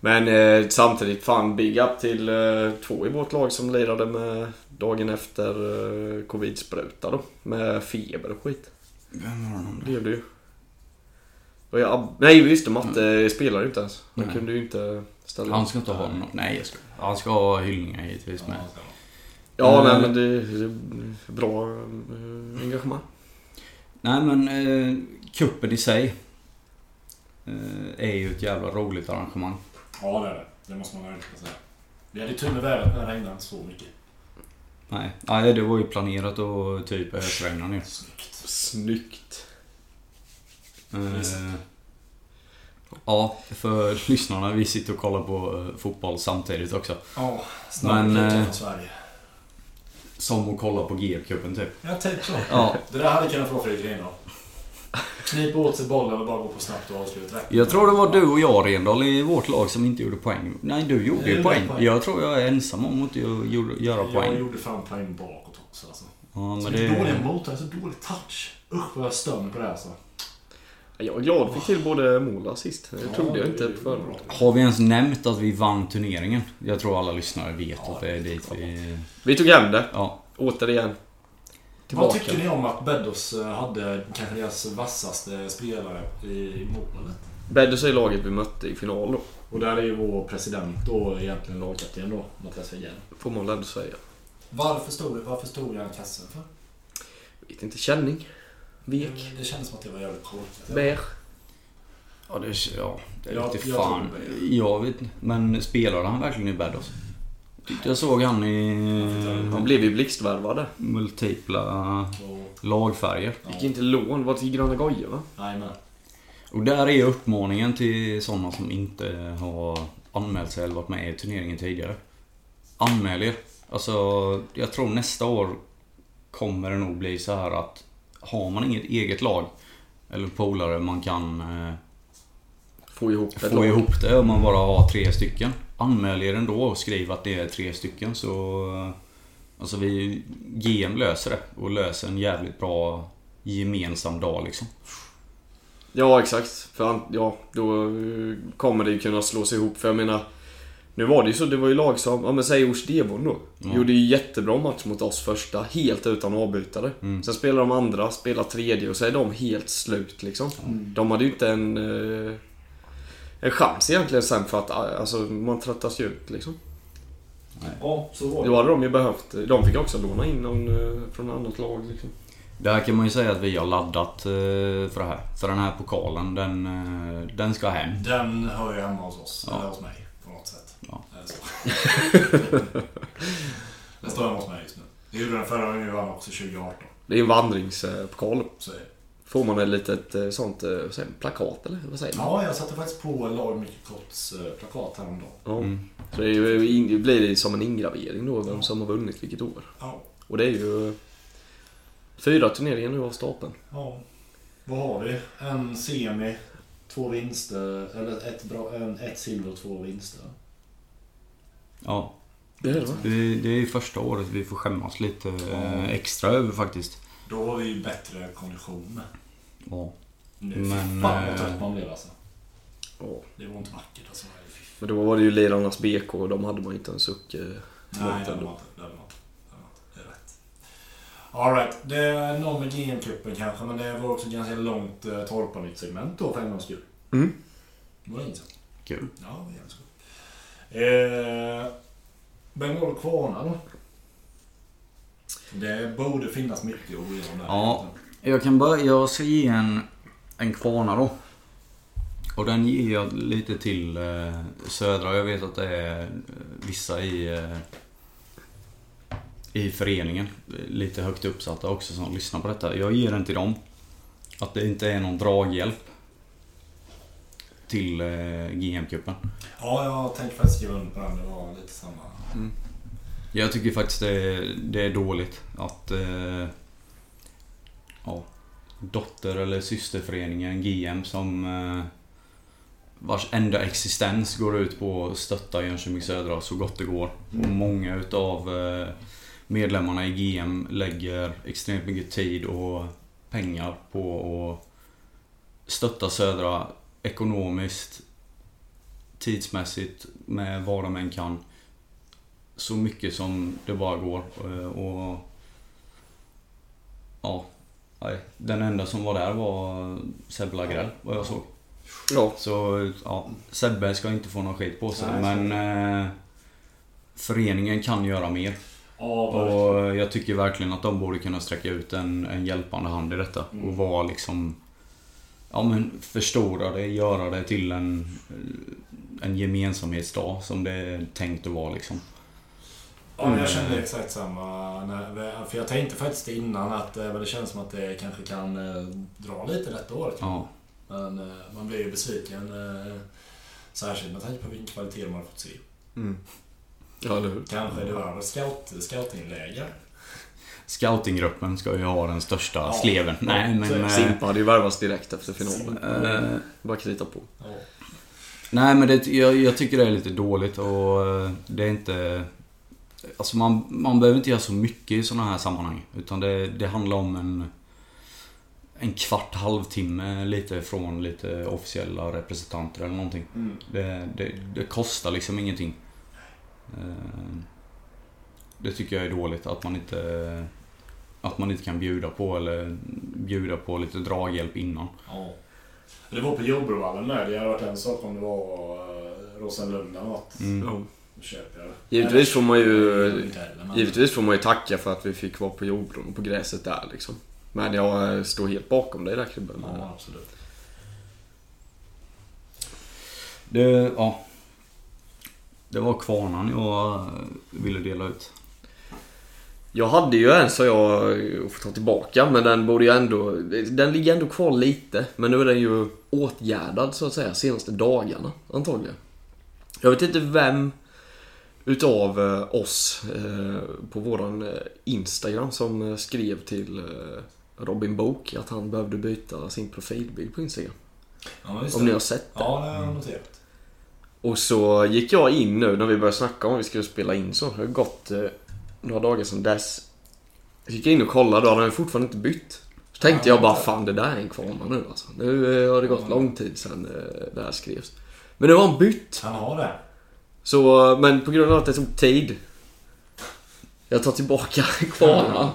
Men eh, samtidigt, fan big up till eh, två i vårt lag som lirade med dagen efter eh, covid-spruta då. Med feber och skit. vem var det? Blev det ju. Och jag, nej just det, Matte spelar ju inte ens. Han Nej. kunde ju inte ställa Han ska inte ha någon, nej jag ska, han ska ha hyllningar givetvis med. Ja, nej men det det är bra eh, engagemang. Nej men, eh, kuppen i sig. Eh, är ju ett jävla roligt arrangemang. Ja, det är det. Det måste man verkligen säga. Vi hade tur med vädret, men det regnade inte så mycket. Nej, nej det var ju planerat och typ ösregna ner. Snyggt. Snyggt. Eh, ja, för lyssnarna, vi sitter och kollar på eh, fotboll samtidigt också. Ja, snabb Men, men, eh, från Sverige. Som att kolla på GF-cupen typ. Jag tänkte så. Ja, Det där hade kunnat få Fredrik Reindahl. Knipa åt sig bollen och bara gå på snabbt och avsluta jag tror det var du och jag Rendal i vårt lag som inte gjorde poäng. Nej, du gjorde Jag ju poäng. poäng. Jag tror jag är ensam om att inte gjorde- göra Jag poäng. gjorde fan poäng bakåt också alltså. Ja, Så men det... Dåliga det... motor, så dålig touch. Usch vad jag stör på det här alltså. Jag är glad fick till både mål och assist. Det Ja, trodde jag det inte på förhand. Har vi ens nämnt att vi vann turneringen? Jag tror alla lyssnare vet Ja, att det är dit vi... Vi tog hem det, Ja. återigen. Tillbaka. Vad tycker ni om att Beddos eh, hade kanske deras vassaste spelare i, målet? Bedders är laget vi mötte i final då. Och där är ju vår president då egentligen lagkapten då, Mattias Wigén. Får man väl ändå säga. Varför stod, varför stod han kassen för? Vet inte, känning. Vek. Det, det kändes som att det var jävligt korkat. Bär. Ja, det, ja, det Jag- vet jag fan. Jag vet inte. Men spelade han verkligen i Baddos? Tyckte jag såg han i Han blev ju blixtvärvade. multipla lagfärger. Gick inte lån, var till Gröna Goja va? nej, men. Och där är uppmaningen till sådana som inte har anmält sig eller varit med i turneringen tidigare. Anmäl er. Alltså, jag tror nästa år kommer det nog bli så här att har man inget eget lag eller polare man kan eh, Få ihop ett få ihop det om man bara har tre stycken. Anmäl er ändå och skriv att det är tre stycken så... Alltså vi... GM löser det och löser en jävligt bra gemensam dag liksom. Ja exakt. För ja, då eh, kommer det ju kunna slås ihop. För jag menar, nu var det ju så, det var ju lag som, ja men säg Ors Devon då. Ja. Gjorde ju jättebra match mot oss första, helt utan avbytare. Mm. Sen spelar de andra, spelar tredje och så är de helt slut liksom. De hade ju inte en, eh, en chans egentligen sen för att, alltså man tröttas ju ut liksom. Ja, så var Då hade de ju behövt, de fick också låna in någon eh, från annat lag liksom. Där kan man ju säga att vi har laddat eh, för det här. För den här pokalen, den, eh, den ska hem. Den hör ju hemma hos oss, Ja. eller hos mig på något sätt. Ja. <laughs> Den står hemma hos mig just nu. Det gjorde den förra gången vi vann också 2018. Det är en vandringspokal. Så är det. Får man ett litet eh, sånt, eh, säger plakat eller vad säger man? Ja, jag satte faktiskt på lag Micke Kotts eh, plakat häromdagen. Ja. Mm. Så det, är det blir som en ingravering då, vem som har vunnit vilket år. Ja. Och det är ju fyra turneringar nu av stapeln. ja. Vad har vi? En semi, två vinster, eller ett, bra, en, ett silver och två vinster. Ja. Det är det va? Det, det är ju första året vi får skämmas lite eh, extra över faktiskt. Då har vi ju bättre kondition. Ja. Nu, Men, fan vad eh, trött man blev alltså. Ja. Det var inte vackert alltså. Men då var det ju Lirarnas BK och de hade man inte en suck eh, Nej, mot det var ändå. inte. Det var inte. Det var inte. Det är rätt. Alright, det är någon med GM-cupen kanske, men det var också ganska långt uh, Torpanytt-segment då för en gångs skull. Mm. Det var intressant. Kul. Ja, det var jävligt skoj. Eh, Bengal Kvarna då? Det borde finnas mycket att gå igenom där. Ja. Jag kan börja, jag ska ge en, en kvarna då. Och den ger jag lite till eh, södra. Jag vet att det är eh, vissa i, eh, i föreningen, eh, lite högt uppsatta också, som lyssnar på detta. Jag ger den till dem. Att det inte är någon draghjälp till eh, GM-cupen. Ja, jag tänkte faktiskt skriva under på den. Det var lite samma. Jag tycker faktiskt det är, det är dåligt att eh, ja, dotter eller systerföreningen GM som eh, vars enda existens går ut på att stötta Jönköping Södra så gott det går. Och många utav eh, medlemmarna i GM lägger extremt mycket tid och pengar på att stötta Södra ekonomiskt, tidsmässigt, med vad de än kan så mycket som det bara går. Eh, Och... Ja. Den enda som var där var Sebbe Lagrell, vad jag såg. Ja. Så ja, Sebbe ska inte få någon skit på sig. Nej, men eh, föreningen kan göra mer. Ja, verkligen. Och jag tycker verkligen att de borde kunna sträcka ut en, en hjälpande hand i detta. Mm. Och vara liksom... Ja men förstora det, göra det till en, en gemensamhetsdag som det är tänkt att vara liksom. Ja, jag kände exakt samma. För jag tänkte faktiskt innan att eh, det känns som att det kanske kan eh, dra lite detta året. Ja. Men eh, man blir ju besviken. Särskilt med tanke på vilken kvalitet man har fått se. Mm. Ja, eller hur? Kanske det var scout, scoutingläger. Scoutinggruppen ska ju ha den största Ja. sleven. Nej men... det. eh, Simpa hade ju värvats direkt efter finalen. eh, Bara krita på. Ja. nej men det, jag, jag tycker det är lite dåligt och det är inte... Alltså man, man behöver inte göra så mycket i sådana här sammanhang. Utan det, det handlar om en... En kvart, halvtimme lite från lite officiella representanter eller någonting. Mm. Det, det, det kostar liksom ingenting. Eh, Det tycker jag är dåligt att man inte att man inte kan bjuda på eller bjuda på lite draghjälp innan. Ja. Det var på Jordbrovallen med. Det hade varit en sak om det var uh, Rosenlund eller något. Mm. Köper. Givetvis får man ju... Givetvis får man ju tacka för att vi fick vara på jordbron och på gräset där liksom. Men jag står helt bakom dig där Kribben. Ja, absolut. Det, ja. Det var kvarnan jag eh, ville dela ut. Jag hade ju en så jag får ta tillbaka men den borde ju ändå... Den ligger ändå kvar lite. Men nu är den ju åtgärdad så att säga senaste dagarna antagligen. Jag vet inte vem utav eh, oss eh, på våran eh, Instagram som skrev till Robin Bok att han behövde byta sin profilbild på Instagram. Ja, Om ni har sett det. Ja, det har jag noterat. Och så gick jag in nu när vi började snacka om att vi skulle spela in så. Det har gått några dagar sedan dess. Så gick jag in och kollade och hade han fortfarande inte bytt. Så tänkte Ja, jag bara fan det där är en kvarna nu alltså. Nu har det gått lång tid sedan det här skrevs. Men nu har han bytt. Han har det. Så, men på grund av att det tog tid. Jag tar tillbaka <laughs> kvarnan.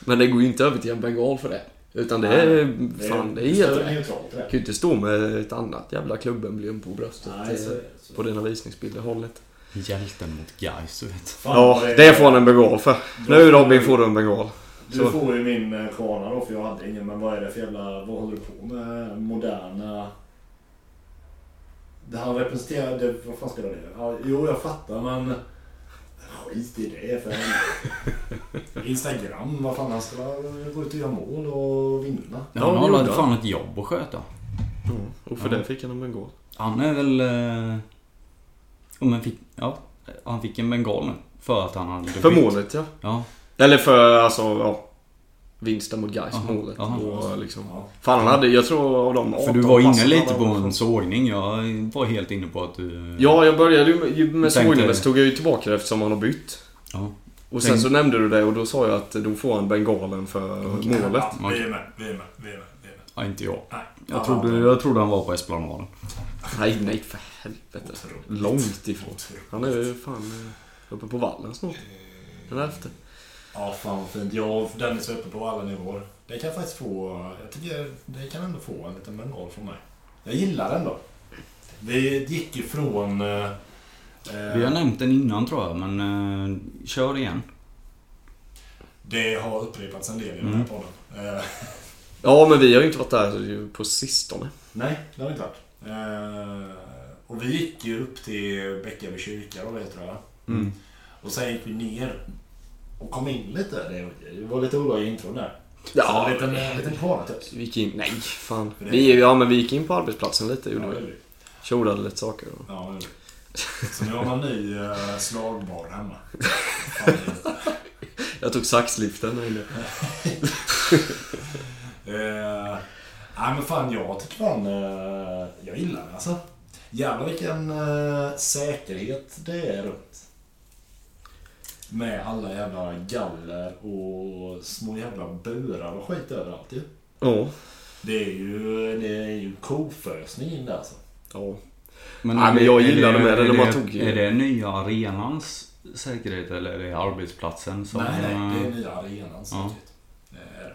Men det går ju inte över till en bengal för det. Utan det är, fan det är helt rätt. det. Du kan ju inte stå med ett annat jävla klubbemblem på bröstet. Nej, eh, så, så. på dina visningsbilder hållet. Hjälten mot guys, du vet. Fan, Ja, vad det får han en bengal för. Nu Robin får du en bengal. Du Så. får ju min eh, kvarna då, för jag hade ingen. Men vad är det för jävla... Vad håller du på med? Moderna... Det han representerar... Det, vad fan spelar det? Ja, jo, jag fattar, men... Skit i det för. Instagram, vad fan han ska gå ut och göra mål och vinna. Ja, han har väl fan ett jobb att sköta. Mm. Och för Ja. det fick han en bengal. Han är väl... Eh, men fick, ja, han fick en bengal nu. För att han hade För målet ja. Ja. Eller för alltså, ja. Vinsten mot Gais målet. aha. Och liksom. Ja. Fan han hade, jag tror av de 18 För du var inne lite på en sågning. Jag var helt inne på att du... Ja, jag började ju med, sågning men så tog jag ju tillbaka det eftersom han har bytt. Ja. Och sen Tänk- så nämnde du det och då sa jag att då får han bengalen för målet. Ja, vi är med, vi är med, vi är med. Vi är med. Ja, inte jag. Nej. Jag Ja, trodde, jag trodde han var på Esplanaden. Nej, nej för helvete. Otroligt. Långt ifrån. Han är ju fan eh, uppe på vallen snart. Den elfte. Ja, fan vad fint. Jag och Dennis var uppe på alla nivåer. Det kan faktiskt få... Jag tycker det kan ändå få en liten bengal från mig. Jag gillar den då. Vi gick ju från... Eh, Vi har nämnt den innan tror jag, men eh, kör igen. det har upprepats en del i den här Mm. podden. Eh, <laughs> Ja, men vi har ju inte varit där på sistone. nej, det har vi inte varit. Eh, och vi gick ju upp till Bäckaby kyrka då, vet du va? Mm. Och sen gick vi ner och kom in lite. Det det var lite oloja intron där. Ja, Så en liten, en liten kvarnatuss. Vi gick in, nej fan. Det- Vi, ja men vi gick in på arbetsplatsen lite Ja, gjorde det vi. Tjolade lite saker. Och... Ja. Så nu har man ny uh, slagbar hemma. <laughs> Jag tog saxliften där inne. <laughs> Eh, nej men fan jag tycker fan, eh, jag gillar det alltså. Jävlar vilken eh, säkerhet det är runt. Med alla jävla galler och små jävla burar och skit överallt ju. Ja. Det är ju, det är ju kofösning in där alltså. Ja. Men, Ja, är men jag gillade med det är när man tog- Är det nya arenans säkerhet eller är det arbetsplatsen som... nej, nej, det är eh, nya arenan Ja. säkert. Det är det.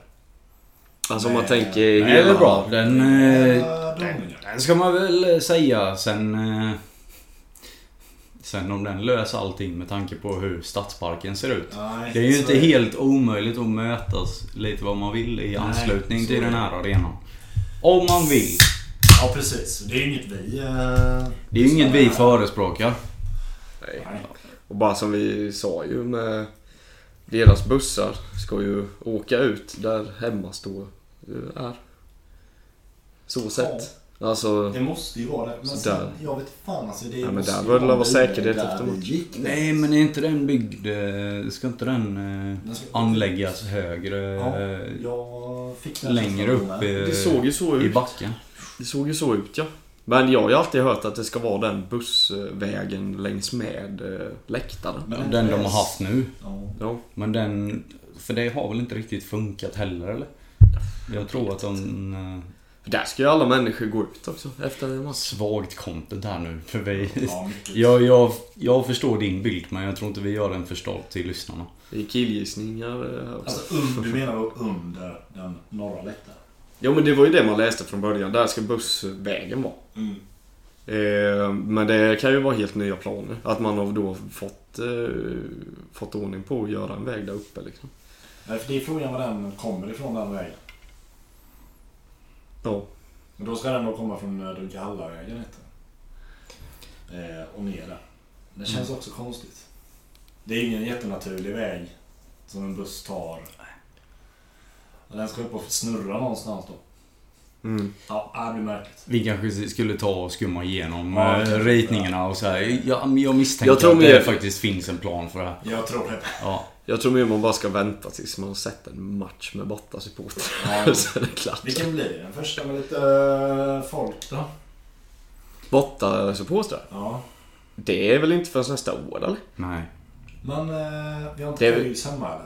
Alltså om man Nej, tänker Nej, det hela... är bra. Den, eh, dåningar. den ska man väl säga sen... Sen om den löser allting med tanke på hur stadsparken ser ut. Nej, Det är ju inte det. helt omöjligt att mötas lite vad man vill i Nej, anslutning så till är den här arenan. Om man vill. Ja precis. Det är inget vi... eh, Det är ju inget vi förespråkar. Nej. Nej. Och bara som vi sa ju med deras bussar ska ju åka ut där hemma står eh, är. Så sett. Alltså... Det måste ju vara det. Men Så sen, där. jag vet fan alltså. Det Ja, men där bör det vara säkerhet efter match. gick. Nej men är inte den byggd... eh, Ska inte den eh, Den ska- anläggas högre? Ja, eh, jag fick den längre upp i, Det såg ju så i ut. backen? Det såg ju så ut ja. Men jag har ju alltid hört att det ska vara den bussvägen längs med läktaren. Men Den de har haft nu. Ja. Ja. Men den... För det har väl inte riktigt funkat heller eller? Jag tror att de... Där ska ju alla människor gå ut också efter en match. Svagt content här nu. För vi... Ja. <laughs> Jag, jag, jag förstår din bild men jag tror inte vi gör den förstådd till lyssnarna. Det är killgissningar eh, också. Alltså, un, du menar under den norra läktaren? Ja men det var ju det man läste från början. Där ska bussvägen vara. Mm. Eh, men det kan ju vara helt nya planer. Att man har då fått, eh, fått ordning på att göra en väg där uppe liksom. Nej, för det är frågan var den kommer ifrån den vägen. Ja. Men då ska den då komma från eh, Dunkahallavägen heter den. eh, Och ner där. Det känns också konstigt. Det är ingen jättenaturlig väg som en buss tar. Och den ska upp och snurra någonstans då. Mm. Ja, det blir märkligt. Vi kanske skulle ta och skumma igenom Ja, kanske. ritningarna och så här. Ja, men jag misstänker Jag tror att det faktiskt finns en plan för det här. Jag tror det. Ja. Jag tror mer man bara ska vänta tills man har sett en match med bortasupportrar. Ja. <laughs> Så är det klart. Vilken blir? Den första med lite eh, folk då? Bortasupportrar? Ja. Det är väl inte förrän nästa år eller? Nej. Men eh, vi har inte Det är- höjs hemma eller?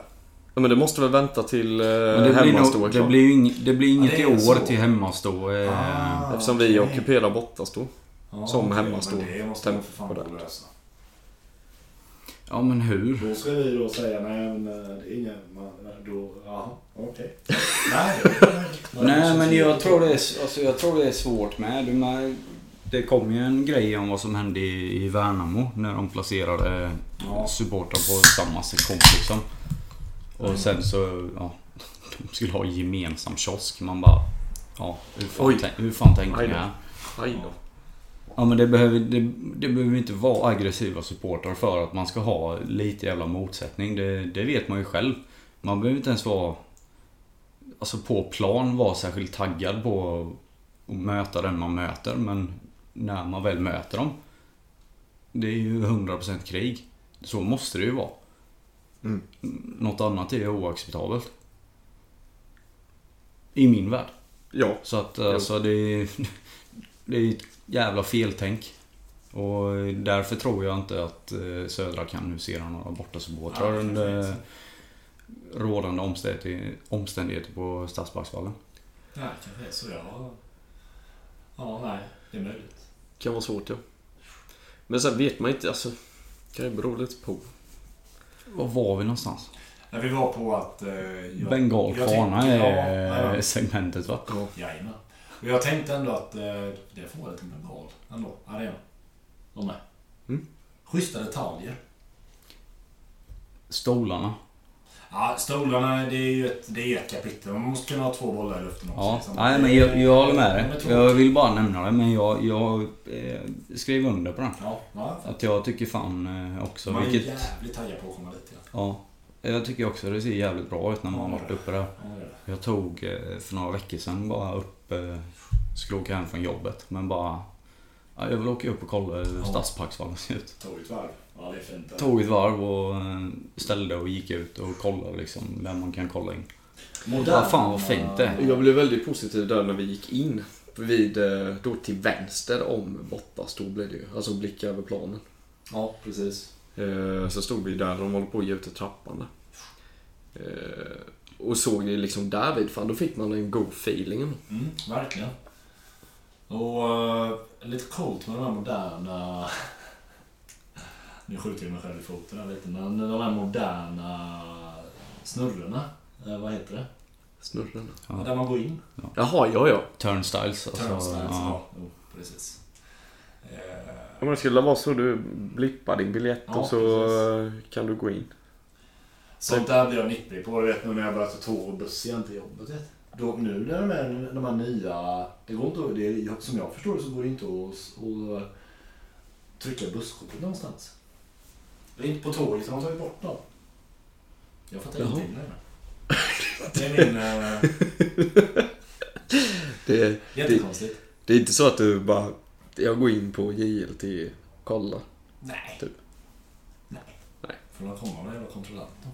Ja, men det måste väl vänta till eh, Men det blir, hemmastå är nog, det blir, ing, det blir inget Ja, det är i så. år till hemmastå. Eh, Ah. Eftersom vi okej. ockuperar bortastå. Ja, Som okej, hemma står Men det måste vi temp för fan lösa. Ja men hur? Då ska vi då säga nej men eh, det är ingen... Man, då, jaha, okej. nej, möjligt. Nej men jag tror det är, alltså, jag tror det är svårt med. Du, med det kom ju en grej om vad som hände i, i Värnamo när de placerade Ja. supportrar på samma sektion liksom. Och sen så, ja, de skulle ha gemensam kiosk. Man bara, ja, hur fan, tänk, hur fan tänkte ni här? Aj då. Ja men det behöver, det, det behöver inte vara aggressiva supportrar för att man ska ha lite jävla motsättning. Det, det vet man ju själv. Man behöver inte ens vara Alltså på plan vara särskilt taggad på att möta den man möter men när man väl möter dem Det är ju 100% krig. Så måste det ju vara. Mm. Något annat är oacceptabelt. I min värld. Ja. Så att alltså det är, <laughs> det är ett jävla feltänk. Och därför tror jag inte att eh, Södra kan husera några bortasupportrar Ja, under rådande omständigheter, på Stadsparksvallen. Nej, kanske är så. Ja. ja, nej. Det är möjligt. Kan vara svårt ja. Men sen vet man inte, alltså. Kan ju bero lite på. Var var vi någonstans? När vi var på att... Eh, jag, Bengal jag fana tänkte- är Ja, ja. segmentet va? Ja. Jajamän. Och jag tänkte ändå att eh, det får vara lite bengal ändå. Arena. De med. Mm. Schyssta detaljer. Stolarna. Ja, stolarna det är ju ett, det är ett kapitel. Man måste kunna ha två bollar i luften också. Ja, liksom. nej men jag, jag håller med dig. Jag vill bara nämna det men jag, jag eh, skriver under på den. Ja, ja. Att jag tycker fan eh, också Man är vilket... jävligt taggad på att komma dit. Ja. Ja. Jag tycker också det ser jävligt bra ut när man har varit uppe där. Jag tog eh, för några veckor sedan bara upp, eh, skulle åka hem från jobbet men bara ja, Jag vill åka upp och kolla hur Ja. Stadsparksvallen ser ut. Tog ett varv. Ja, det är fint. Tog ett varv och eh, ställde och gick ut och kollade liksom där man kan kolla in. Ja, fan vad fint det är. Jag blev väldigt positiv där när vi gick in. Vid, eh, då till vänster om bortastå blev det ju. Alltså blicka över planen. Ja, precis. Eh, Så stod vi där och de håller på att ge ut i trappan där. Eh, Och såg det liksom därvid, fan då fick man en god feeling. Mm, verkligen. Och uh, lite coolt med de här moderna... <laughs> nu skjuter jag mig själv i foten här lite, men de här moderna snurrorna. Eh, vad heter det? Snurren. Ja. Där man går in. Jaha, ja ja. Turnstiles. Alltså, Turnstiles. ja. Ja, jo, precis. Eh, Om det skulle vara så du blippar din biljett Ja, och så precis. kan du gå in. Sånt där blir jag nipprig på, du vet nu när jag börjar ta tåg och buss igen till jobbet. Vet. Då, nu när de är de här nya... Det går inte det, som jag förstår det så går det inte att, trycka busskortet någonstans. Det är inte på tåget, de har tagit bort dem. Jag fattar Jaha. ingenting längre. Det är min... Eh, Det, <laughs> det, jättekonstigt. det är inte så att du bara, jag går in på JLT, kolla. Nej. Typ. Nej. Nej. Får man komma med jävla kontrollant då?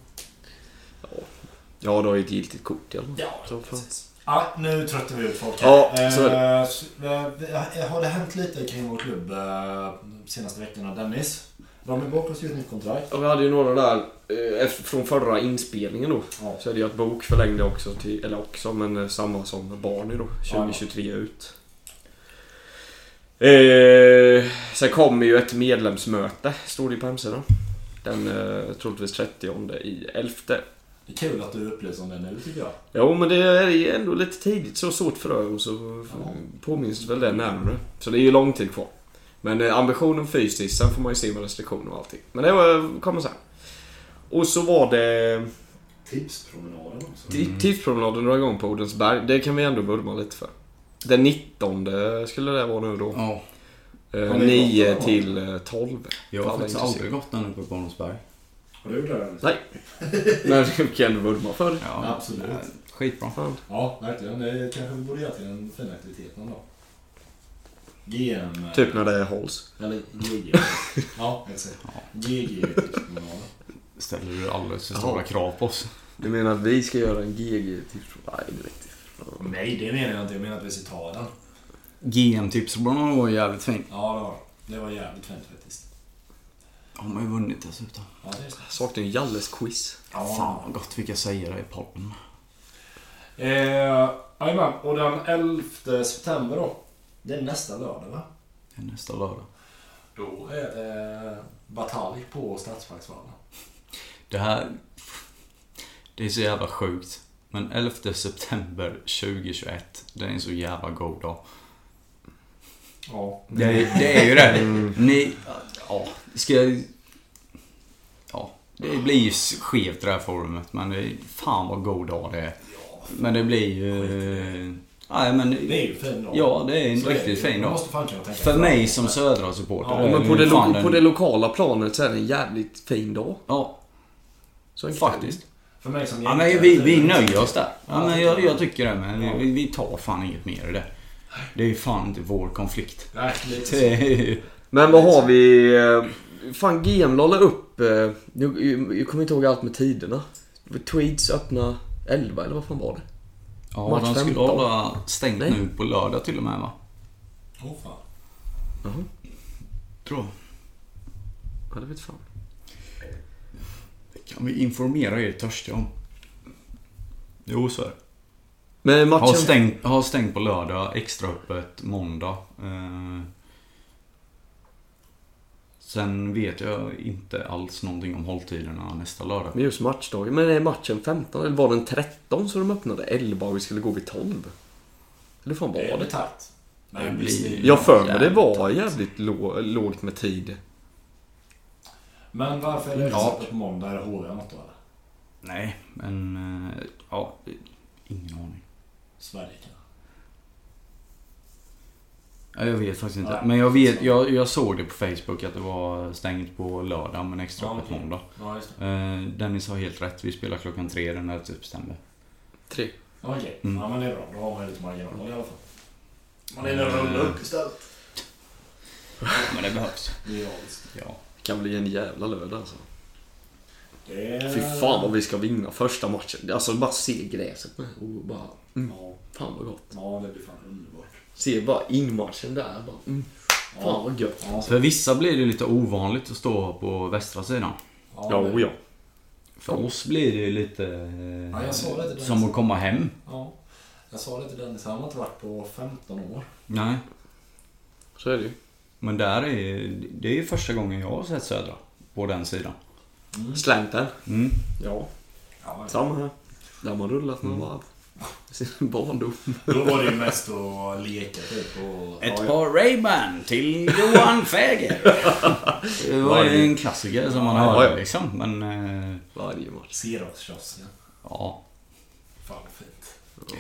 Ja, du har ju ett giltigt kort i alla fall. Ja, Så precis. Ja, nu tröttar vi ut folk Ja, här. så är Eh, eh, Har det hänt lite kring vår klubb eh, de senaste veckorna? Dennis? Rami Bok har skrivit nytt kontrakt. Och vi hade ju några där eh, från förra inspelningen då. Ja. Så är det ju att Bok förlängde också till, eller också, men eh, samma som Barney då. 2023 ut. Eh, sen kommer ju ett medlemsmöte, stod det ju på hemsidan. Den eh, troligtvis 30 i 11. Det är kul att du upplyser om det nu tycker jag. Jo men det är ju ändå lite tidigt så svårt för ögon så Ja. påminns väl det närmare. Så det är ju lång tid kvar. Men eh, ambitionen fysiskt, sen får man ju se med restriktioner och allting. Men det var, kommer sen. Och så var det Tipspromenaden också. mm. tipspromenaden drar igång på Odensberg. Det kan vi ändå vurma lite för. Den 19 skulle det vara nu då. Ja. Eh, Har ni 9 gått till eh, 12. Jag För har faktiskt aldrig gått den uppe på Bornsberg. Har du gjort det? Nej. <laughs> Men vi kan ändå vurma för det. Ja, Absolut. Skitbra. Fan. Ja, verkligen. Det kanske vi borde göra till en fin aktivitet någon dag. GM... eh, Typ när det hålls. Eller GG. <laughs> ja, exakt. GG tipspromenaden. Ställer du alldeles för stora krav på oss? Du menar att vi ska göra en GG tipspromenad? Nej, det vet jag. Nej, det menar jag inte. Jag menar att vi ska ta den. GM-tipsbanan var jävligt fin. Ja, det var det. var jävligt fint faktiskt. Har man ju vunnit dessutom. Ja, det är så. Saknar ju Jalles quiz. Fan vad gott vi kan säga det i podden. Eh, Jajamän, och den 11 september då. Det är nästa lördag va? Det är nästa lördag. Då är det batalj på Stadsparksvallen. Det här... Det är så jävla sjukt. Men 11 september 2021, det är en så jävla god dag. Ja. Det är, det är ju det. Ni... Ja, ska jag... Ja, det blir ju skevt det här forumet, men det är, fan vad god dag det är. Men det blir ju... Nej, men... Det är ju fin dag. Ja, det är en Så riktigt det. fin dag. måste fan tänka För mig som södra supporter Ja, är men på det, lo- den- på det lokala planet så är det en jävligt fin dag. Ja, Så är faktiskt. För mig som Ja, men vi, vi nöjer oss där. Ja, Ja, men jag, tycker jag tycker det, men Ja. vi, vi tar fan inget mer i det. Det är fan inte vår konflikt. Nej, lite <laughs> Men vad har vi? eh, Fan GM la upp... eh, Jag, jag kommer inte ihåg allt med tiderna. Tweeds öppna 11 eller vad fan var det? ja, Match de skulle 15. hålla stängt Nej. nu på lördag till och med va? Åh fan. Jaha. Tror jag. Ja, det vet fan. Kan vi informera er törstiga om? Jo, så är det. Men Har matchen... stängt, har stängt på lördag, extra öppet måndag. Eh, sen vet jag inte alls någonting om hålltiderna nästa lördag. Men just matchdagen. Men är matchen 15 eller var den 13 så de öppnade 11 och vi skulle gå vid 12? Eller fan var Det är det? tajt. Det Men blir- visst, det Jag för mig det var jävligt lå- lågt med tid. Men varför är det Ja. på måndag? Är det HV något då eller? Nej, men... eh, ja, ingen aning. Sverige kanske? Ja, jag vet faktiskt inte. Nej. Men jag, vet, jag, jag såg det på Facebook att det var stängt på lördag men extra Ja, öppet okej. måndag. Ja, just det. Eh, Dennis har helt rätt. Vi spelar klockan tre den 11 september. Tre. Okej, Mm. ja men det är bra. Då har man lite marginal i alla fall. Man är en rulla upp istället. Men det behövs. Ja, visst. Ja. Kan bli en jävla lördag alltså. Är... Fy fan vad vi ska vinna första matchen. Alltså bara se gräset med och bara... Mm, Ja, fan vad gott. ja, det blir fan underbart. Se bara inmatchen där bara. Mm, fan vad gött. Ja, För vissa blir det lite ovanligt att stå på västra sidan. ja, Ja, det- ja. För oss blir det lite eh, Ja, jag sa det till dig. som att komma hem. ja. Jag sa det till Dennis, han har inte varit på 15 år. Nej. Så är det ju. Men där är det är ju första gången jag har sett Södra. På den sidan. Slanten. Mm. Ja, Ja, samma här. Där har man rullat några varv. Sin barndom. Då var det ju mest att leka typ och... Ett ja, par Ray-Ban till Johan Fäger. <laughs> Det var ju en klassiker som man Ja, hörde ja. liksom. Men eh, Varje match. Xerox-kiosken. ja. Fan vad fint.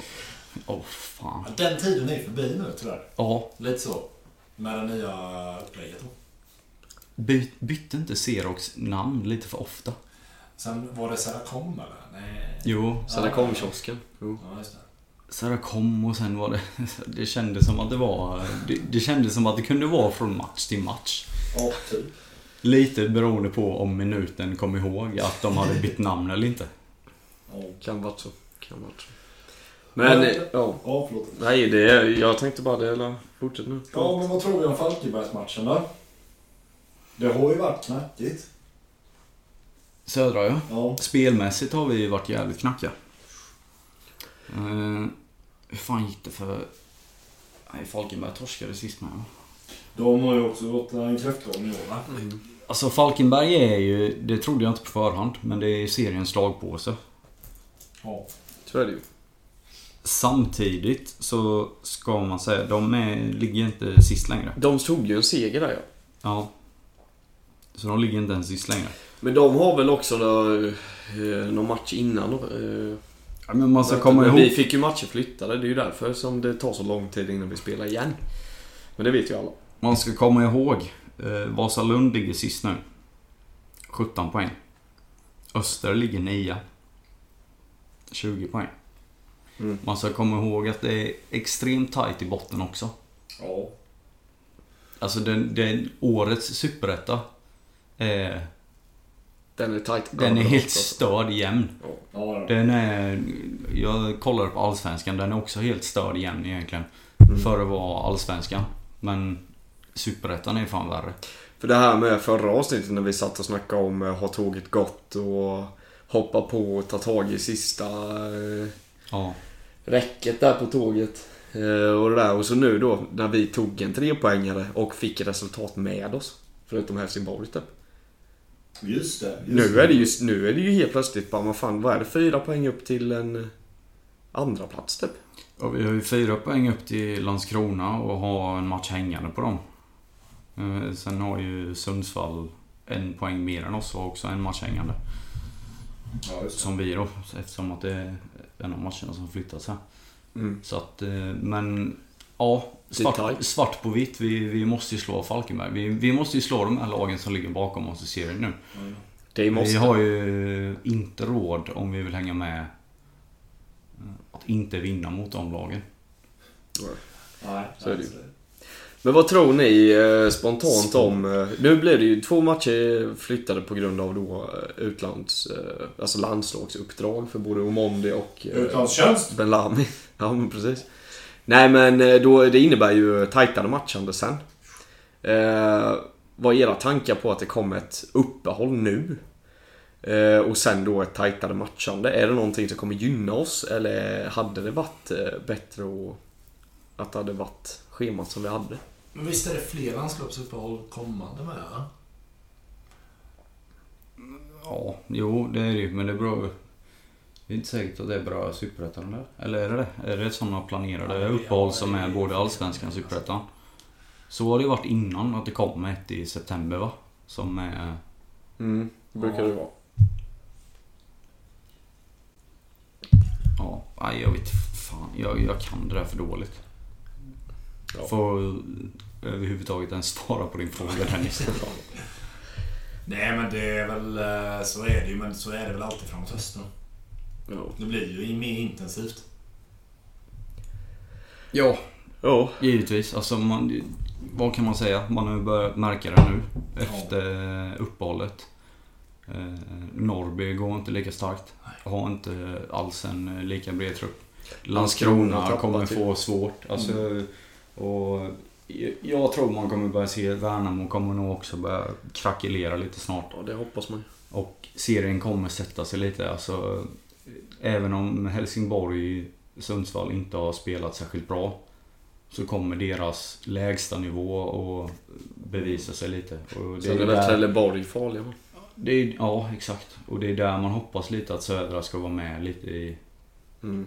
Åh fan. Ja, Den tiden är förbi nu tyvärr. Ja. Lite så. Med det nya upplägget då. By, bytte inte Xerox namn lite för ofta? Sen var det Seracom eller? Nej. Jo. Sen där kom kiosken. Jo. Ja, just det. Seracom och sen var det... <laughs> Det kändes som att det var... Det, det kändes som att det kunde vara från match till match. Ja, typ. Lite beroende på om minuten kom ihåg att de hade bytt namn eller inte. Ja. Kan vara så. Kan vara så. Men, Ja. eh, ja. Ja, förlåt. Nej, det är, jag tänkte bara det, eller fortsätt nu. Ja, men vad tror vi om Falkenbergsmatchen då? Det har ju varit knackigt. Södra ja. Ja. Spelmässigt har vi varit jävligt knackiga. Uh, hur fan gick det för... Nej, Falkenberg torskade sist med? De har ju också gått en kräftgång i år va? Alltså Falkenberg är ju, det trodde jag inte på förhand, men det är seriens slagpåse. Ja. Så är det ju. Samtidigt så ska man säga, de är, ligger inte sist längre. De tog ju en seger där ja. Ja. Så de ligger inte ens sist längre. Men de har väl också då, eh, någon match innan eh, Ja, men man ska Men komma Vi ihåg... fick ju matcher flyttade, det är ju därför som det tar så lång tid innan vi spelar igen. Men det vet ju alla. Man ska komma ihåg, eh, Vasalund ligger sist nu. 17 poäng. Öster ligger 9. 20 poäng. Mm. Man ska komma ihåg att det är extremt tight i botten också. Ja. Alltså den, den årets superetta. Eh, Den är tight. den är helt störd jämn. Ja, Den är... Jag kollade på Allsvenskan, den är också helt störd jämn egentligen. Mm. För att vara Allsvenskan. Men Superettan är fan värre. För det här med förra avsnittet när vi satt och snackade om eh, har tåget gått och hoppa på och ta tag i sista eh, Ja. Räcket där på tåget. Eh, och det där. Och så nu då när vi tog en trepoängare och fick resultat med oss. Förutom Helsingborg typ. Just det. Just Nu är det ju, nu är det ju helt plötsligt bara, vad fan, vad är det? Fyra poäng upp till en eh, andra plats typ. Och vi har ju fyra poäng upp till Landskrona och har en match hängande på dem. Eh, Sen har ju Sundsvall en poäng mer än oss och också en match hängande. Ja, just det. Som vi då, eftersom att det en av matcherna som flyttats här. Mm. Så att, eh, men ja. Svart, svart på vitt. Vi, vi måste ju slå Falkenberg. Vi, vi måste ju slå de här lagen som ligger bakom oss i serien nu. Det måste. Vi har ju inte råd om vi vill hänga med eh, att inte vinna mot de lagen. Nej, Så är det ju. Men vad tror ni eh, spontant om... Eh, nu blev det ju två matcher flyttade på grund av då eh, utlands... Eh, alltså landslagsuppdrag för både Omondi och... Eh, Utlandstjänst? Ben Lamy. <laughs> Ja, men precis. Nej, men eh, då, det innebär ju tajtare matchande sen. Eh, vad är era tankar på att det kommer ett uppehåll nu? Eh, och sen då ett tajtare matchande. Är det någonting som kommer gynna oss? Eller hade det varit eh, bättre och att det hade varit schemat som vi hade? Men visst är det fler landskapsuppehåll kommande med? va? Ja, jo det är det ju. Men det beror... Det är inte säkert att det är bra Superettan eller? Eller är det det? Är det sådana planerade Ja, uppehåll ja, som är- både Allsvenskan och Superettan? Så har det ju varit innan att det kom ett i september va? Som är... Mm, det brukar det vara. Ja, nej, jag vet fan. Jag, jag kan det där för dåligt. Ja. Får överhuvudtaget ens svara på din fråga Dennis. <laughs> Nej men det är väl... eh, Så är det ju. Men så är det väl alltid framåt hösten. Ja. Det blir ju mer intensivt. ja, Ja. givetvis. Alltså man, vad kan man säga? Man har ju börjat märka det nu efter uppehållet. Eh, Norrby går inte lika starkt. Har inte alls en lika bred trupp. Landskrona kommer få svårt. Alltså, och jag tror man kommer börja se Värnamo kommer nog också börja krackelera lite snart. ja, det hoppas man. Och serien kommer sätta sig lite. Alltså, även om Helsingborg Sundsvall inte har spelat särskilt bra. Så kommer deras lägsta nivå att bevisa sig lite. Och det Sen är väl Trelleborg farliga va? det är, ja, exakt. Och det är där man hoppas lite att Södra ska vara med lite i... Mm.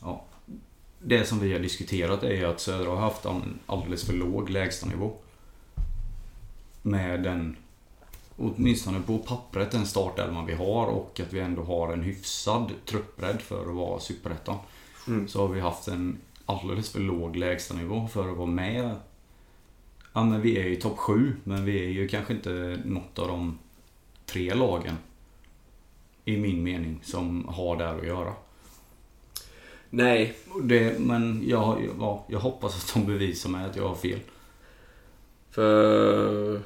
Ja. Det som vi har diskuterat är ju att Södra har haft en alldeles för låg lägstanivå. Med den, åtminstone på pappret, den startelvan vi har och att vi ändå har en hyfsad truppbredd för att vara superettan. Mm. Så har vi haft en alldeles för låg lägstanivå för att vara med. Ja men vi är ju topp 7 men vi är ju kanske inte något av de tre lagen. I min mening som har där att göra. Nej, Det, men jag, ja, jag hoppas att de bevisar mig att jag har fel. för...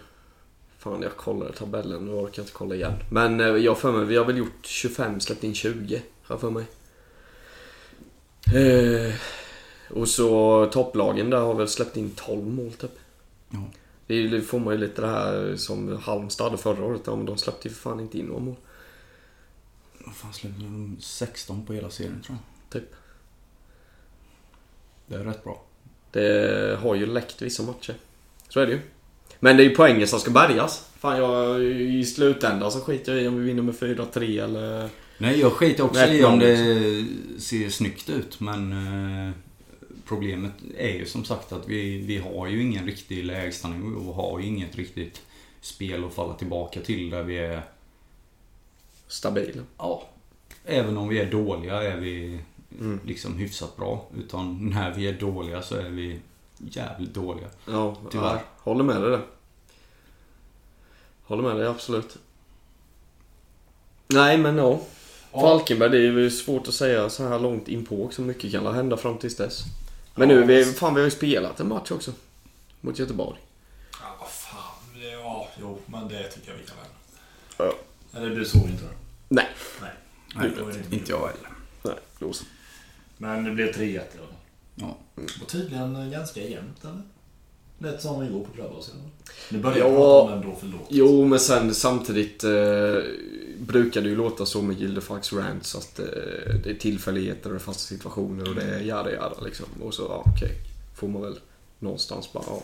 Fan, jag kollade tabellen. Nu orkar jag inte kolla igen. Men eh, jag för mig, vi har väl gjort 25, släppt in 20. Har för mig. Eh, och så topplagen där har väl släppt in 12 mål typ. Ja. Det får man ju lite det här som Halmstad hade förra året. Ja, men de släppte ju för fan inte in några mål. Vad fan släppte de 16 på hela serien tror jag. Typ. Det är rätt bra. Det har ju läckt vissa matcher. Så är det ju. Men det är ju poängen som ska bärgas. Fan, jag, i slutändan så skiter jag i om vi vinner med 4-3 eller... Nej, jag skiter också i om det ser snyggt ut men eh, problemet är ju som sagt att vi, vi har ju ingen riktig lägstanivå och har ju inget riktigt spel att falla tillbaka till där vi är... Stabil. Ja. Även om vi är dåliga är vi Mm. liksom hyfsat bra. Utan när vi är dåliga så är vi jävligt dåliga. Ja, Tyvärr. ja, håller med dig där. Håller med dig, absolut. Nej, men ja. Ja. Falkenberg, det är ju svårt att säga så här långt in på också. Mycket kan hända fram tills dess. Men nu, vi, fan vi har ju spelat en match också. Mot Göteborg. Ja, vad fan. Det- Ja, jo, men det tycker jag vi kan lämna. Ja. Eller du såg inte det? Nej. Nej. Nej, inte jag heller. Nej, så. Men det blev 3-1 i alla fall. Ja. Och tydligen ganska jämnt eller? Lät som igår på Clubhouse? Nu börjar Ja. jag prata om en då förlåt. Jo, men sen samtidigt eh, brukar det ju låta så med Gildefax rants att eh, det är tillfälligheter och fasta situationer och det är jada jada liksom. Och så, ja okej. Får man väl någonstans bara, ja.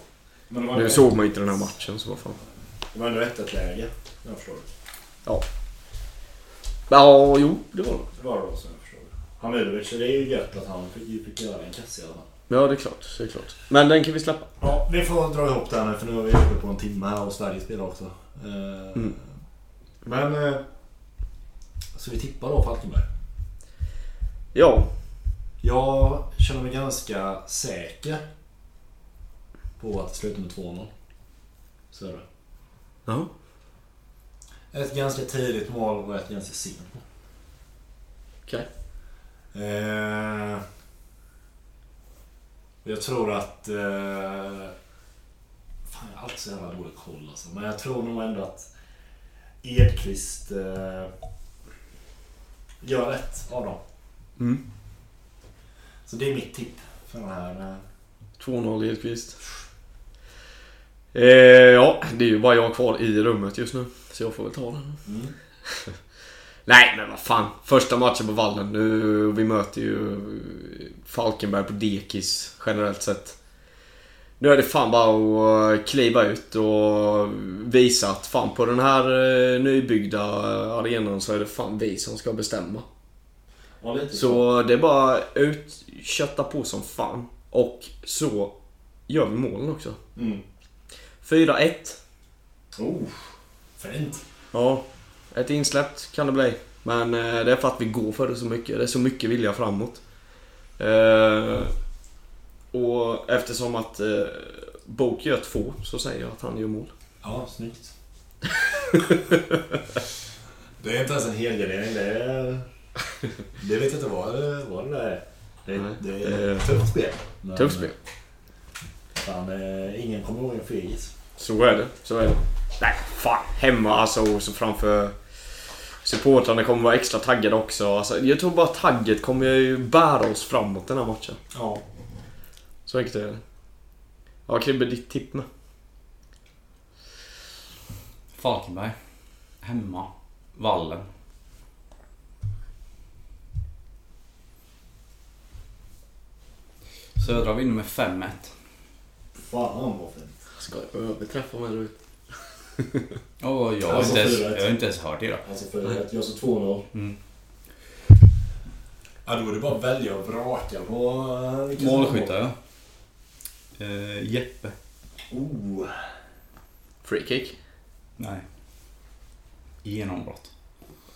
Men Nu såg man ju inte den här matchen så vad fan. Det var ändå 1 läge, om jag förstår. Ja. Ja, jo, det var det. Det var det då, jag förstår det. Hamidovic, det är ju gött att han fick, fick göra en kasse i alla fall. Ja, det är klart. Det är klart. Men den kan vi släppa. Ja, vi får dra ihop den här för nu är vi uppe på en timme här och Sverige spelar också. Eh, Mm. Men... eh, Så vi tippar då Falkenberg. Ja. Jag känner mig ganska säker på att det slutar med 2-0. Så är det. Ja. Ett ganska tidigt mål och ett ganska sent. Okej. Eh, jag tror att... Eh, fan, jag har alltid så jävla dålig koll alltså. Men jag tror nog ändå att Edqvist eh, gör rätt av dem. Mm. Så det är mitt tipp för den här... Eh, 2-0 Edqvist. Eh, ja, det är ju bara jag kvar i rummet just nu. Så jag får väl ta den. mm. <laughs> Nej, men vad fan. Första matchen på vallen. Nu, vi möter ju Falkenberg på dekis generellt sett. Nu är det fan bara att kliva ut och visa att fan på den här eh, nybyggda arenan så är det fan vi som ska bestämma. ja, så. Så det är bara ut, kötta på som fan. Och så gör vi målen också. Mm. 4-1. Oh, fint. Ja, ett insläppt kan det bli. Men eh, det är för att vi går för det så mycket. Det är så mycket vilja framåt. Eh, och eftersom att eh, Bok gör två så säger jag att han gör mål. Ja, snyggt. <laughs> det är inte ens en helgardering. Det är... Det vet jag inte vad, vad det där är. Det, Nej, det är ett tufft spel. Men, Tufft spel. Fan, ingen kommer ihåg en fegis. Så är det. Så är det. Nej, fan. Hemma alltså och så framför supportrarna kommer vara extra taggade också. Alltså, jag tror bara tagget kommer ju bära oss framåt den här matchen. Ja. Så enkelt är det. Ja, Kribbe, ditt tipp med. Falkenberg. Hemma. Vallen. Södra vinner med 5-1. Fan vad fint. Ska jag överträffa mig ut? Och jag, har Alltså, inte ens, 4-1. jag har inte ens hört det. Alltså för att jag så 2-0. Mm. Ja, då är det bara att välja och vraka på... eh, Målskyttar ja. Eh, Jeppe. Oh. Free kick. Nej. Genombrott.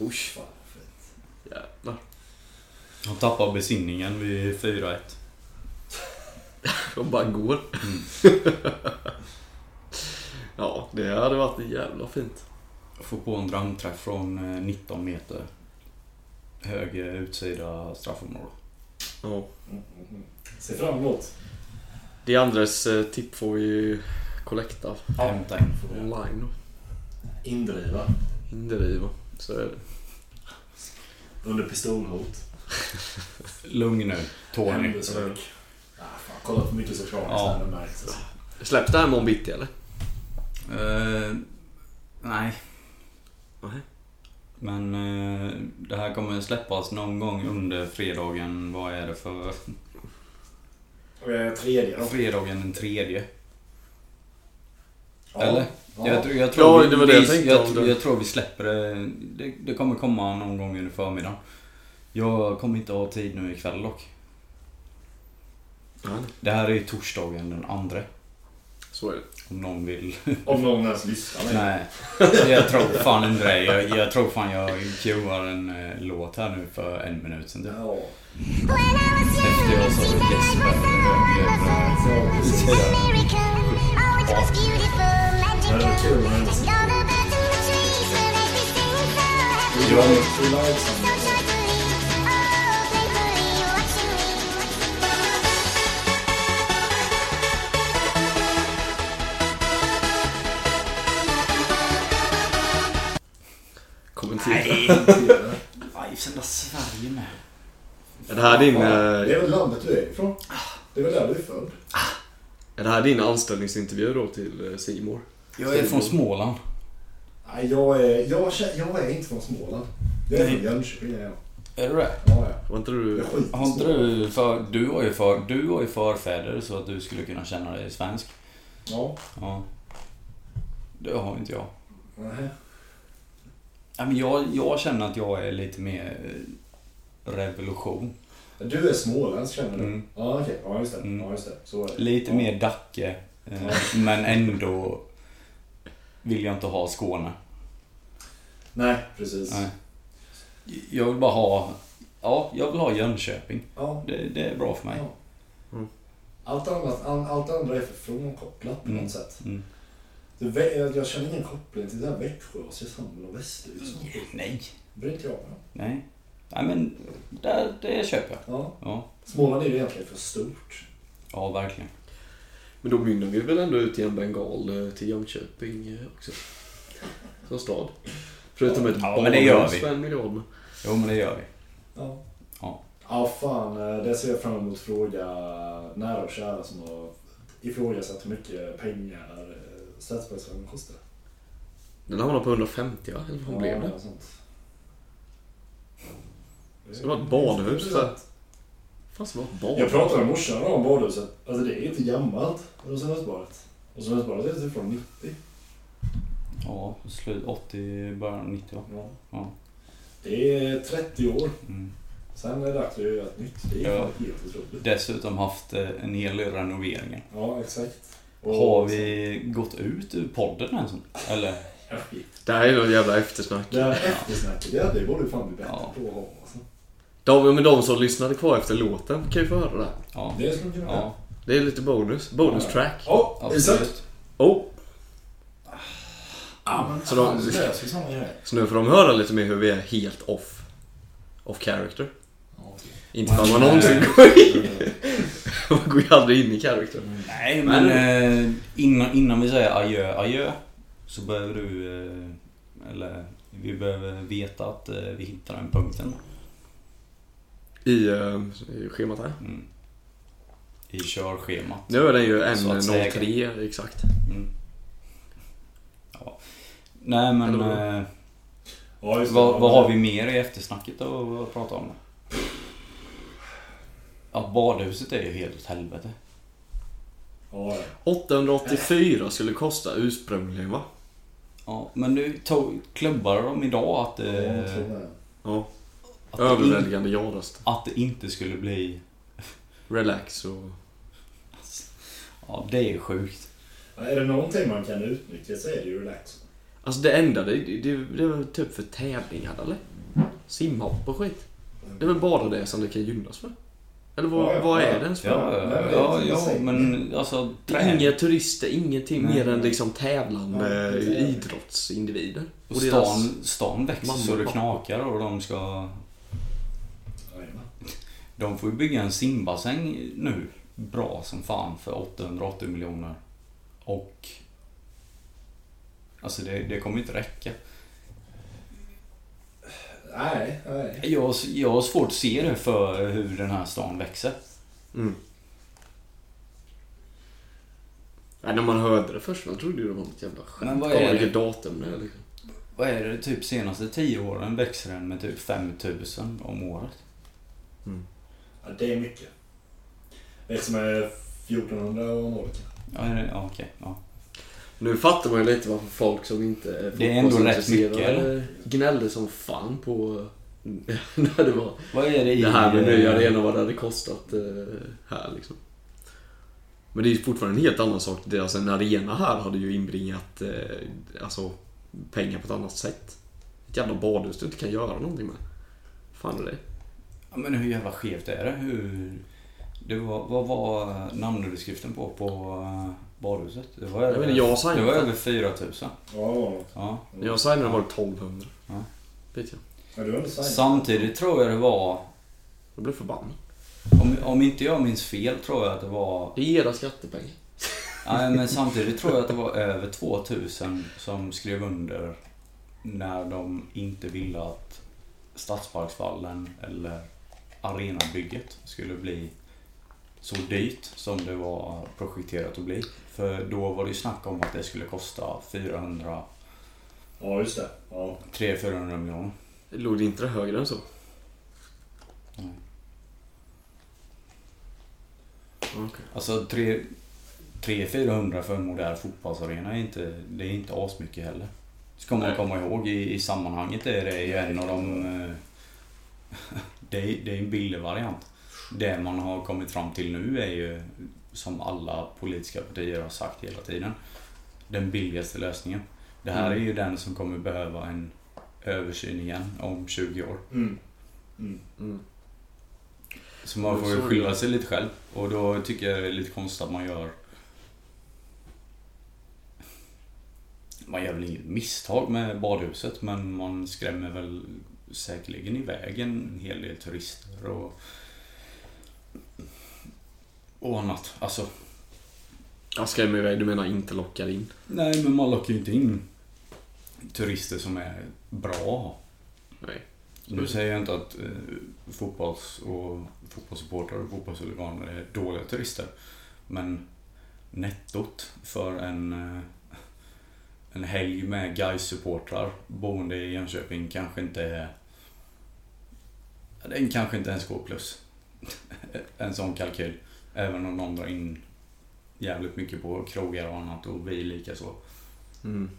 Usch. Fan vad fint. Jävlar. Han tappar besinningen vid 4-1. <laughs> De bara går. <laughs> ja, det hade varit jävla fint. Får på en drömträff från eh, 19 meter. Höger utsida straffområde. Ja. Se fram emot. De andres eh, tipp får vi ju kollekta Hämta in. online. Indriva. Indriva. Så är det. Under pistolhot. Lugn nu, Tony. Hembesök. Ah, fan, kollat för mycket Sopranos Ja. märks. Släpps det här imorgon bitti eller? Eh, nej, Nej. men eh, det här kommer släppas någon gång under fredagen. Vad är det för... Tredje då. Fredagen den tredje. Ja. Eller? Ja. Jag, tror- jag tror Ja, vi, det var det jag tänkte jag, om jag, det. jag tror vi släpper det. det. Det kommer komma någon gång under förmiddagen. Jag kommer inte ha tid nu ikväll dock. Nej. Det här är ju torsdagen den andra. Så är det. Om någon vill. Om någon ens lyssnar. Nej, jag tror fan inte det. Jag, jag tror fan jag cuear en eh, låt här nu för en minut sedan. typ. Ja. Efter jag sa med hennes Ja, i Nej, Nej, sända Sverige med. Är det här din, Ja, eh, Det är väl landet du är ifrån? Det är väl där du är född? är det här din anställningsintervju då till eh, Simor? Jag är från Småland. Nej, jag är, jag, jag är inte från Småland. Jag är Nej. från Jönköping. är jag. Är du det? Ja, ja. Var inte du... Har inte du för, du har ju för, du har ju förfäder så att du skulle kunna känna dig svensk. Ja. Ja. Det har inte jag. Nej. Ja, men jag, jag känner att jag är lite mer eh, revolution. Du är småländsk känner du? Mm. Ja, okej. Ja, just det. Mm. Ja, just det. Så är det. Lite ja. mer Dacke. eh, Men ändå vill jag inte ha Skåne. Nej, precis. Nej. Jag vill bara ha... Ja, jag vill ha Jönköping. Ja. Det, det är bra för mig. Ja. Mm. Allt, annat, all, allt andra är för frånkopplat på Mm. något sätt. Det, jag känner ingen koppling till det där Växjö, Oskarshamn och Västervik. Nej. Det bryr inte jag mig. Nej. Nej men, det, det köper jag. Ja. Ja. Småland är ju egentligen för stort. Ja, verkligen. Men då mynnar vi väl ändå ut i en bengal eh, till Jönköping eh, också? Som stad. Förutom ett Ja, men det gör badhus vi. för en miljard. men- Jo, men det gör vi. Ja. Ja. Ja, fan. eh, Det ser jag fram emot. Fråga nära och kära som har ifrågasatt hur mycket pengar Stadsbergsvagnen kostar. Den hamnar på 150 va? Eller vad blev det? sånt. Så det var ett badhus. Fan så det var ett badhus? Jag pratade med morsan om badhuset. Alltså det är inte gammalt, Rosenhusbadet. Rosenhusbadet är typ från 90. Ja, slut 80, början 90 va? Ja. Ja. Det är 30 år. Mm. Sen är det dags att göra ett nytt. Det är Ja. helt otroligt. Dessutom haft eh, en hel del renoveringar. Ja, exakt. Och Har vi gått ut ur podden ens? Eller? Det här är något jävla eftersnack. Det här eftersnacket, ja, det borde fan bli bättre Ja. på att ha. Alltså. De, men de som lyssnade kvar efter låten kan ju få höra det här. Ja. Det skulle man kunna Ja, Det är lite bonus. Bonus Ja. track. Ja, Isak. absolut. Oh! Ja, men Så så de- de... Så nu får de höra lite mer hur vi är helt off. Off character. Ja, okej. Inte för att man någonsin går in. <laughs> <laughs> Man går ju aldrig in i character. Nej, men eh, innan, innan vi säger adjö, adjö. Så behöver du... Eh, eller vi behöver veta att eh, vi hittar den punkten. I, eh, i schemat här. Mm. I körschemat. Nu är den ju Så att säga. 1.03 exakt. Mm. Ja. Nej men... Eller Eh, Ja, vad, vad har vi mer i eftersnacket att prata om? Ja, badhuset är ju helt åt helvete. Ja, ja. 884 skulle kosta ursprungligen va? Ja, men nu tog, klubbade de idag att, Ja, jag tror eh, det. Ja. att, det in, Överväldigande ja-röst. att det inte skulle bli... Relax och... Ja, det är sjukt. Är det någonting man kan utnyttja så är det ju relax. Alltså det enda, det, det, det var typ för tävlingar eller? Simhopp och skit. Det är väl bara det som det kan gynnas för? Eller vad, Ja, vad är ja. det ens för? Ja, ja, ja, men alltså... Inga turister, ingenting Nej. mer än liksom tävlande idrottsindivider. Och Och deras... stan, stan växer så det knakar och de ska... De får ju bygga en simbassäng nu. Bra som fan för 880 miljoner. Och... Alltså det, det kommer inte räcka. Nej, nej. Jag, jag har svårt att se det för hur den här stan växer. Mm. Nej, när man hörde det först, man trodde ju det var något jävla skämt. Men vad är vilket det? datum det är liksom. Vad är det? Typ senaste tio åren växer den med typ 5000 om året. Ja, det är mycket. Växer med 1400 om året kanske. Ja, okej. Ja. Nu fattar man ju lite varför folk som inte är Det är ändå rätt mycket, eller? gnällde som fan på <laughs> när det var Vad är det i... det här med ny eh, arena vad det hade kostat eh, här liksom. Men det är ju fortfarande en helt annan sak. Det, alltså, en arena här hade ju inbringat eh, alltså, pengar på ett annat sätt. Ett jävla badhus du inte kan göra någonting med. fan är det? Ja, men hur jävla skevt är det? Hur... Det var, vad var namnunderskriften på, på badhuset? Det var Jag över, vet inte, jag har det var över 4000. Ja, Ja. Jag signade var det 1200. Ja. Vet jag. Samtidigt tror jag det var, Jag blev förbannad. om, om inte jag minns fel, tror jag att det var... Det är era skattepengar. Nej, men <laughs> samtidigt tror jag att det var över 2000 som skrev under när de inte ville att Stadsparksvallen eller arenabygget skulle bli så dyrt som det var projekterat att bli. För då var det ju snack om att det skulle kosta 400, Ja, just det. Ja. 300-400 miljoner. Låg det inte högre än så? Nej. Okej. Alltså 300-400 för en modern fotbollsarena är inte, det är inte asmycket heller. Ska man Nej. komma ihåg i, i sammanhanget är det ju en av de... eh, <laughs> Det är, det är en billig variant. Det man har kommit fram till nu är ju, som alla politiska partier har sagt hela tiden, den billigaste lösningen. Det här är Mm. ju den som kommer behöva en översyn igen om 20 år. Mm. Mm. Mm. Så man får ju är skylla sig lite själv. Och då tycker jag det är lite konstigt att man gör... Man gör väl inget misstag med badhuset men man skrämmer väl säkerligen iväg en hel del turister och... Och annat. Alltså, Jag skrämmer iväg, du menar inte lockar in? nej men man lockar ju inte in turister som är bra. Nej. Nu säger jag inte att eh, fotbolls och fotbollssupportrar och fotbollshuliganer är dåliga turister. Men nettot för en, eh, en helg med guys supportrar boende i Jönköping kanske inte är... Den kanske inte ens går plus. <laughs> en sån kalkyl. Även om någon drar in jävligt mycket på krogar och annat och vi lika så. Mm.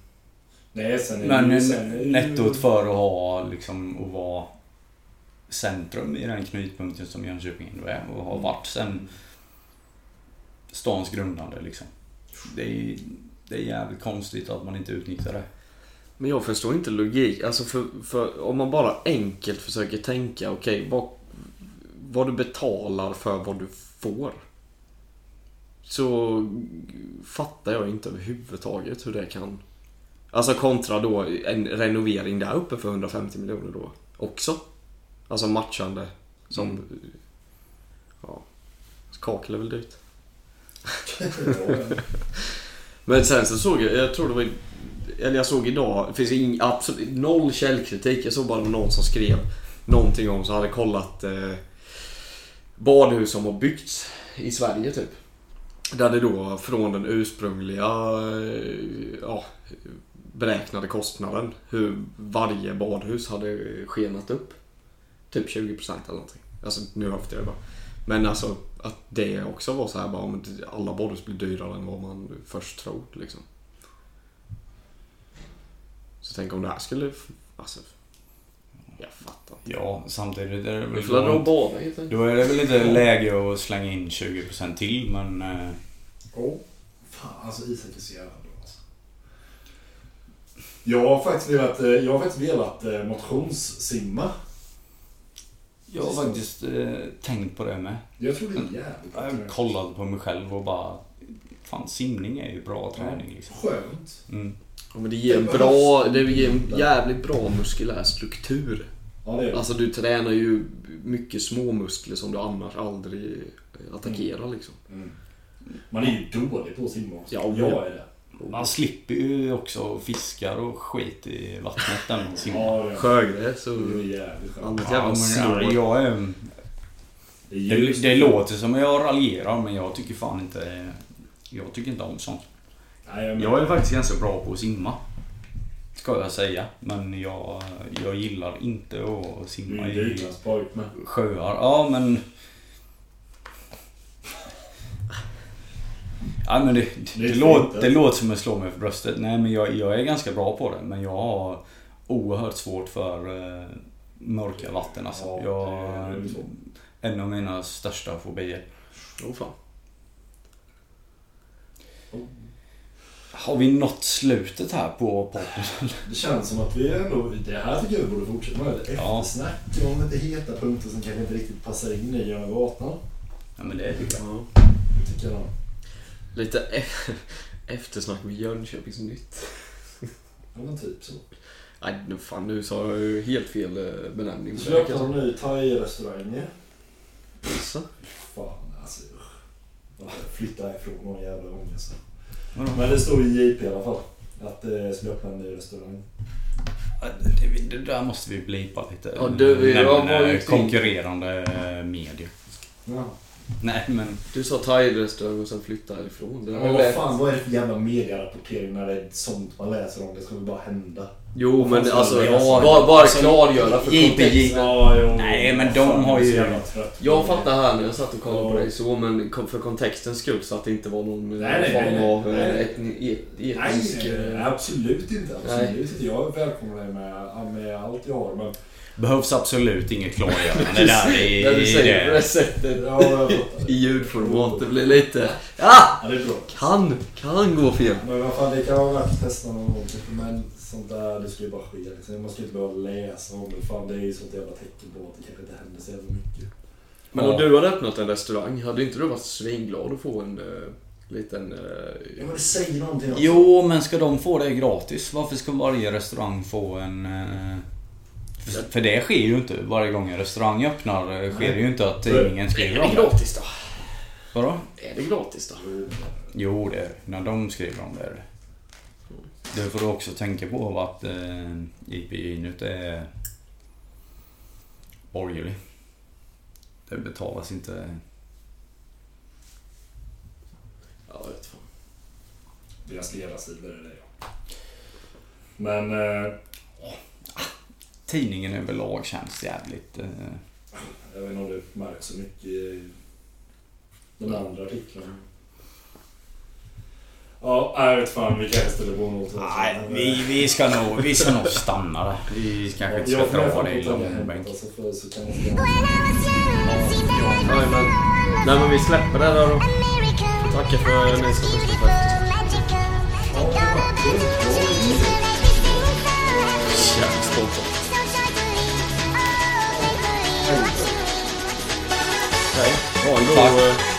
Nej, sen är Men sen nettot för att ha liksom att vara centrum i den knutpunkten som Jönköping ändå är och har varit sen stans grundande liksom. Det är, det är jävligt konstigt att man inte utnyttjar det. Men jag förstår inte logik. Alltså för, för om man bara enkelt försöker tänka, okej, vad, vad du betalar för vad du får. Så fattar jag inte överhuvudtaget hur det kan... Alltså kontra då en renovering där uppe för 150 miljoner då också. Alltså matchande som... Ja. Kakel är väl dyrt. <laughs> <laughs> Men sen så såg jag, jag tror det var eller jag såg idag, det finns ing, absolut noll källkritik. Jag såg bara någon som skrev någonting om som hade kollat eh, badhus som har byggts i Sverige typ. Där det då från den ursprungliga eh, ja, beräknade kostnaden hur varje badhus hade skenat upp. Typ 20% eller någonting. Alltså nu höftar jag bara. Men alltså att det också var så här bara, alla badhus blir dyrare än vad man först tror liksom. Så tänk om det här skulle... Alltså... Jag fattar inte. Ja, samtidigt är det Vi väl... får dra och Då, bada helt enkelt. då är det väl inte läge att slänga in 20% till men... eh, Åh, fan alltså Isak är så jävla bra alltså. Jag har faktiskt velat, eh, jag har faktiskt velat eh, motionssimma. Jag har faktiskt eh, tänkt på det med. Jag tror det är jävligt Jag har kollat på mig själv och bara... Fan, simning är ju bra träning liksom. Skönt. Mm. Ja, men det ger en bra... Det ger en jävligt bra muskulär struktur. Ja, det är det. Alltså du tränar ju mycket små muskler som du annars aldrig attackerar liksom. Mm. Man är ju dålig på att simma också. Ja, jag ja. är det. Man slipper ju också fiskar och skit i vattnet när man simmar. Sjögräs och annat jävla ja, jag är, Det, det, låter som jag raljerar men jag tycker fan inte... Jag tycker inte om sånt. Nej, jag, Jag är faktiskt ganska bra på att simma. Ska jag säga. Men jag, jag gillar inte att simma är i sjöar. Ja men... Ja men det, det, Det låter, det alltså. låter som att slå mig för bröstet. Nej men jag, jag är ganska bra på det. Men jag har oerhört svårt för eh, mörka vatten alltså. Ja, jag, en av mina största fobier. Åh fan. Har vi nått slutet här på podden? <laughs> Det känns som att vi ändå, det här tycker jag vi borde fortsätta med. Ett Ja. eftersnack om lite heta punkter som kanske inte riktigt passar in i Göna Gatan. Ja men det tycker jag. Ja. Det tycker jag. Lite e- <laughs> eftersnack med Jönköpings Nytt. Ja men typ så. Nej, nu fan nu sa jag ju helt fel eh, benämning. Så öppnar de ny thai-restauranger. Alltså. Fan alltså. Jag Flytta ifrån någon jävla ångest. Vadå? Men det står i JP i alla fall. Att det ska öppna en ny restaurang. Ja, Det, det där måste vi blipa lite. Ja, du, jag Nämna var ju konkurrerande eh, medier. Ja. Nej men... Du sa thai-restaurang och sen flytta härifrån. Det var vad fan, vad är det för jävla medierapportering när det är sånt man läser om? Det ska väl bara hända? Jo, men alltså, bara, bara Alltså, klargöra för kontexten. Ja. Nej, men de fan, har ju- på Jag fattar här när jag satt och kollade på Ja. dig så, men för kontextens skull så att det inte var någon Nej, nej, form nej, nej. av eh, Nej. etni, et, Nej, etnisk... nej, nej, eh, absolut inte. Nej. Absolut inte. Jag välkomnar dig med, med allt jag har. Men Behövs absolut inget klargörande där i, När du säger det på det sättet i ljudformat, det blir lite... Ja! Ja, det är bra. Kan, kan gå fel. Men vad fan, det kan vara värt att testa någon gång. Men sånt där, det skulle ju bara ske. Liksom. Man ska inte behöva läsa om det. Fan, det är ju sånt jävla tecken på att det kanske inte händer så jävla mycket. Men Ja. om du hade öppnat en restaurang, hade inte du varit svinglad att få en uh, liten... Ja, Uh, men det säger någonting också. Jo, men ska de få det gratis? Varför ska varje restaurang få en... eh, För, för det sker ju inte varje gång en restaurang öppnar. eh, Sker det ju inte att tidningen skriver är om det det. gratis då? Vadå? Är det gratis då? Jo, det är. När de skriver om det är det. Det får du också tänka på att eh, IPJ Nytt är borgerlig. Det betalas inte... Ja, jag vet fan. Deras ledarstil är det ja. Men... Eh, Tidningen överlag känns jävligt... Eh, jag vet inte om det märks så mycket i de andra artiklarna. Ja, jag vet fan. Vi kanske ställer på något. nej, vi, vi, ska nog, vi ska nog stanna där. Vi kanske inte ska dra det i långbänk. Nej, men, nej men vi släpper det där då. Tackar för att ni som lyssnade. Jävligt. Nej, ha en god... Tack. eh,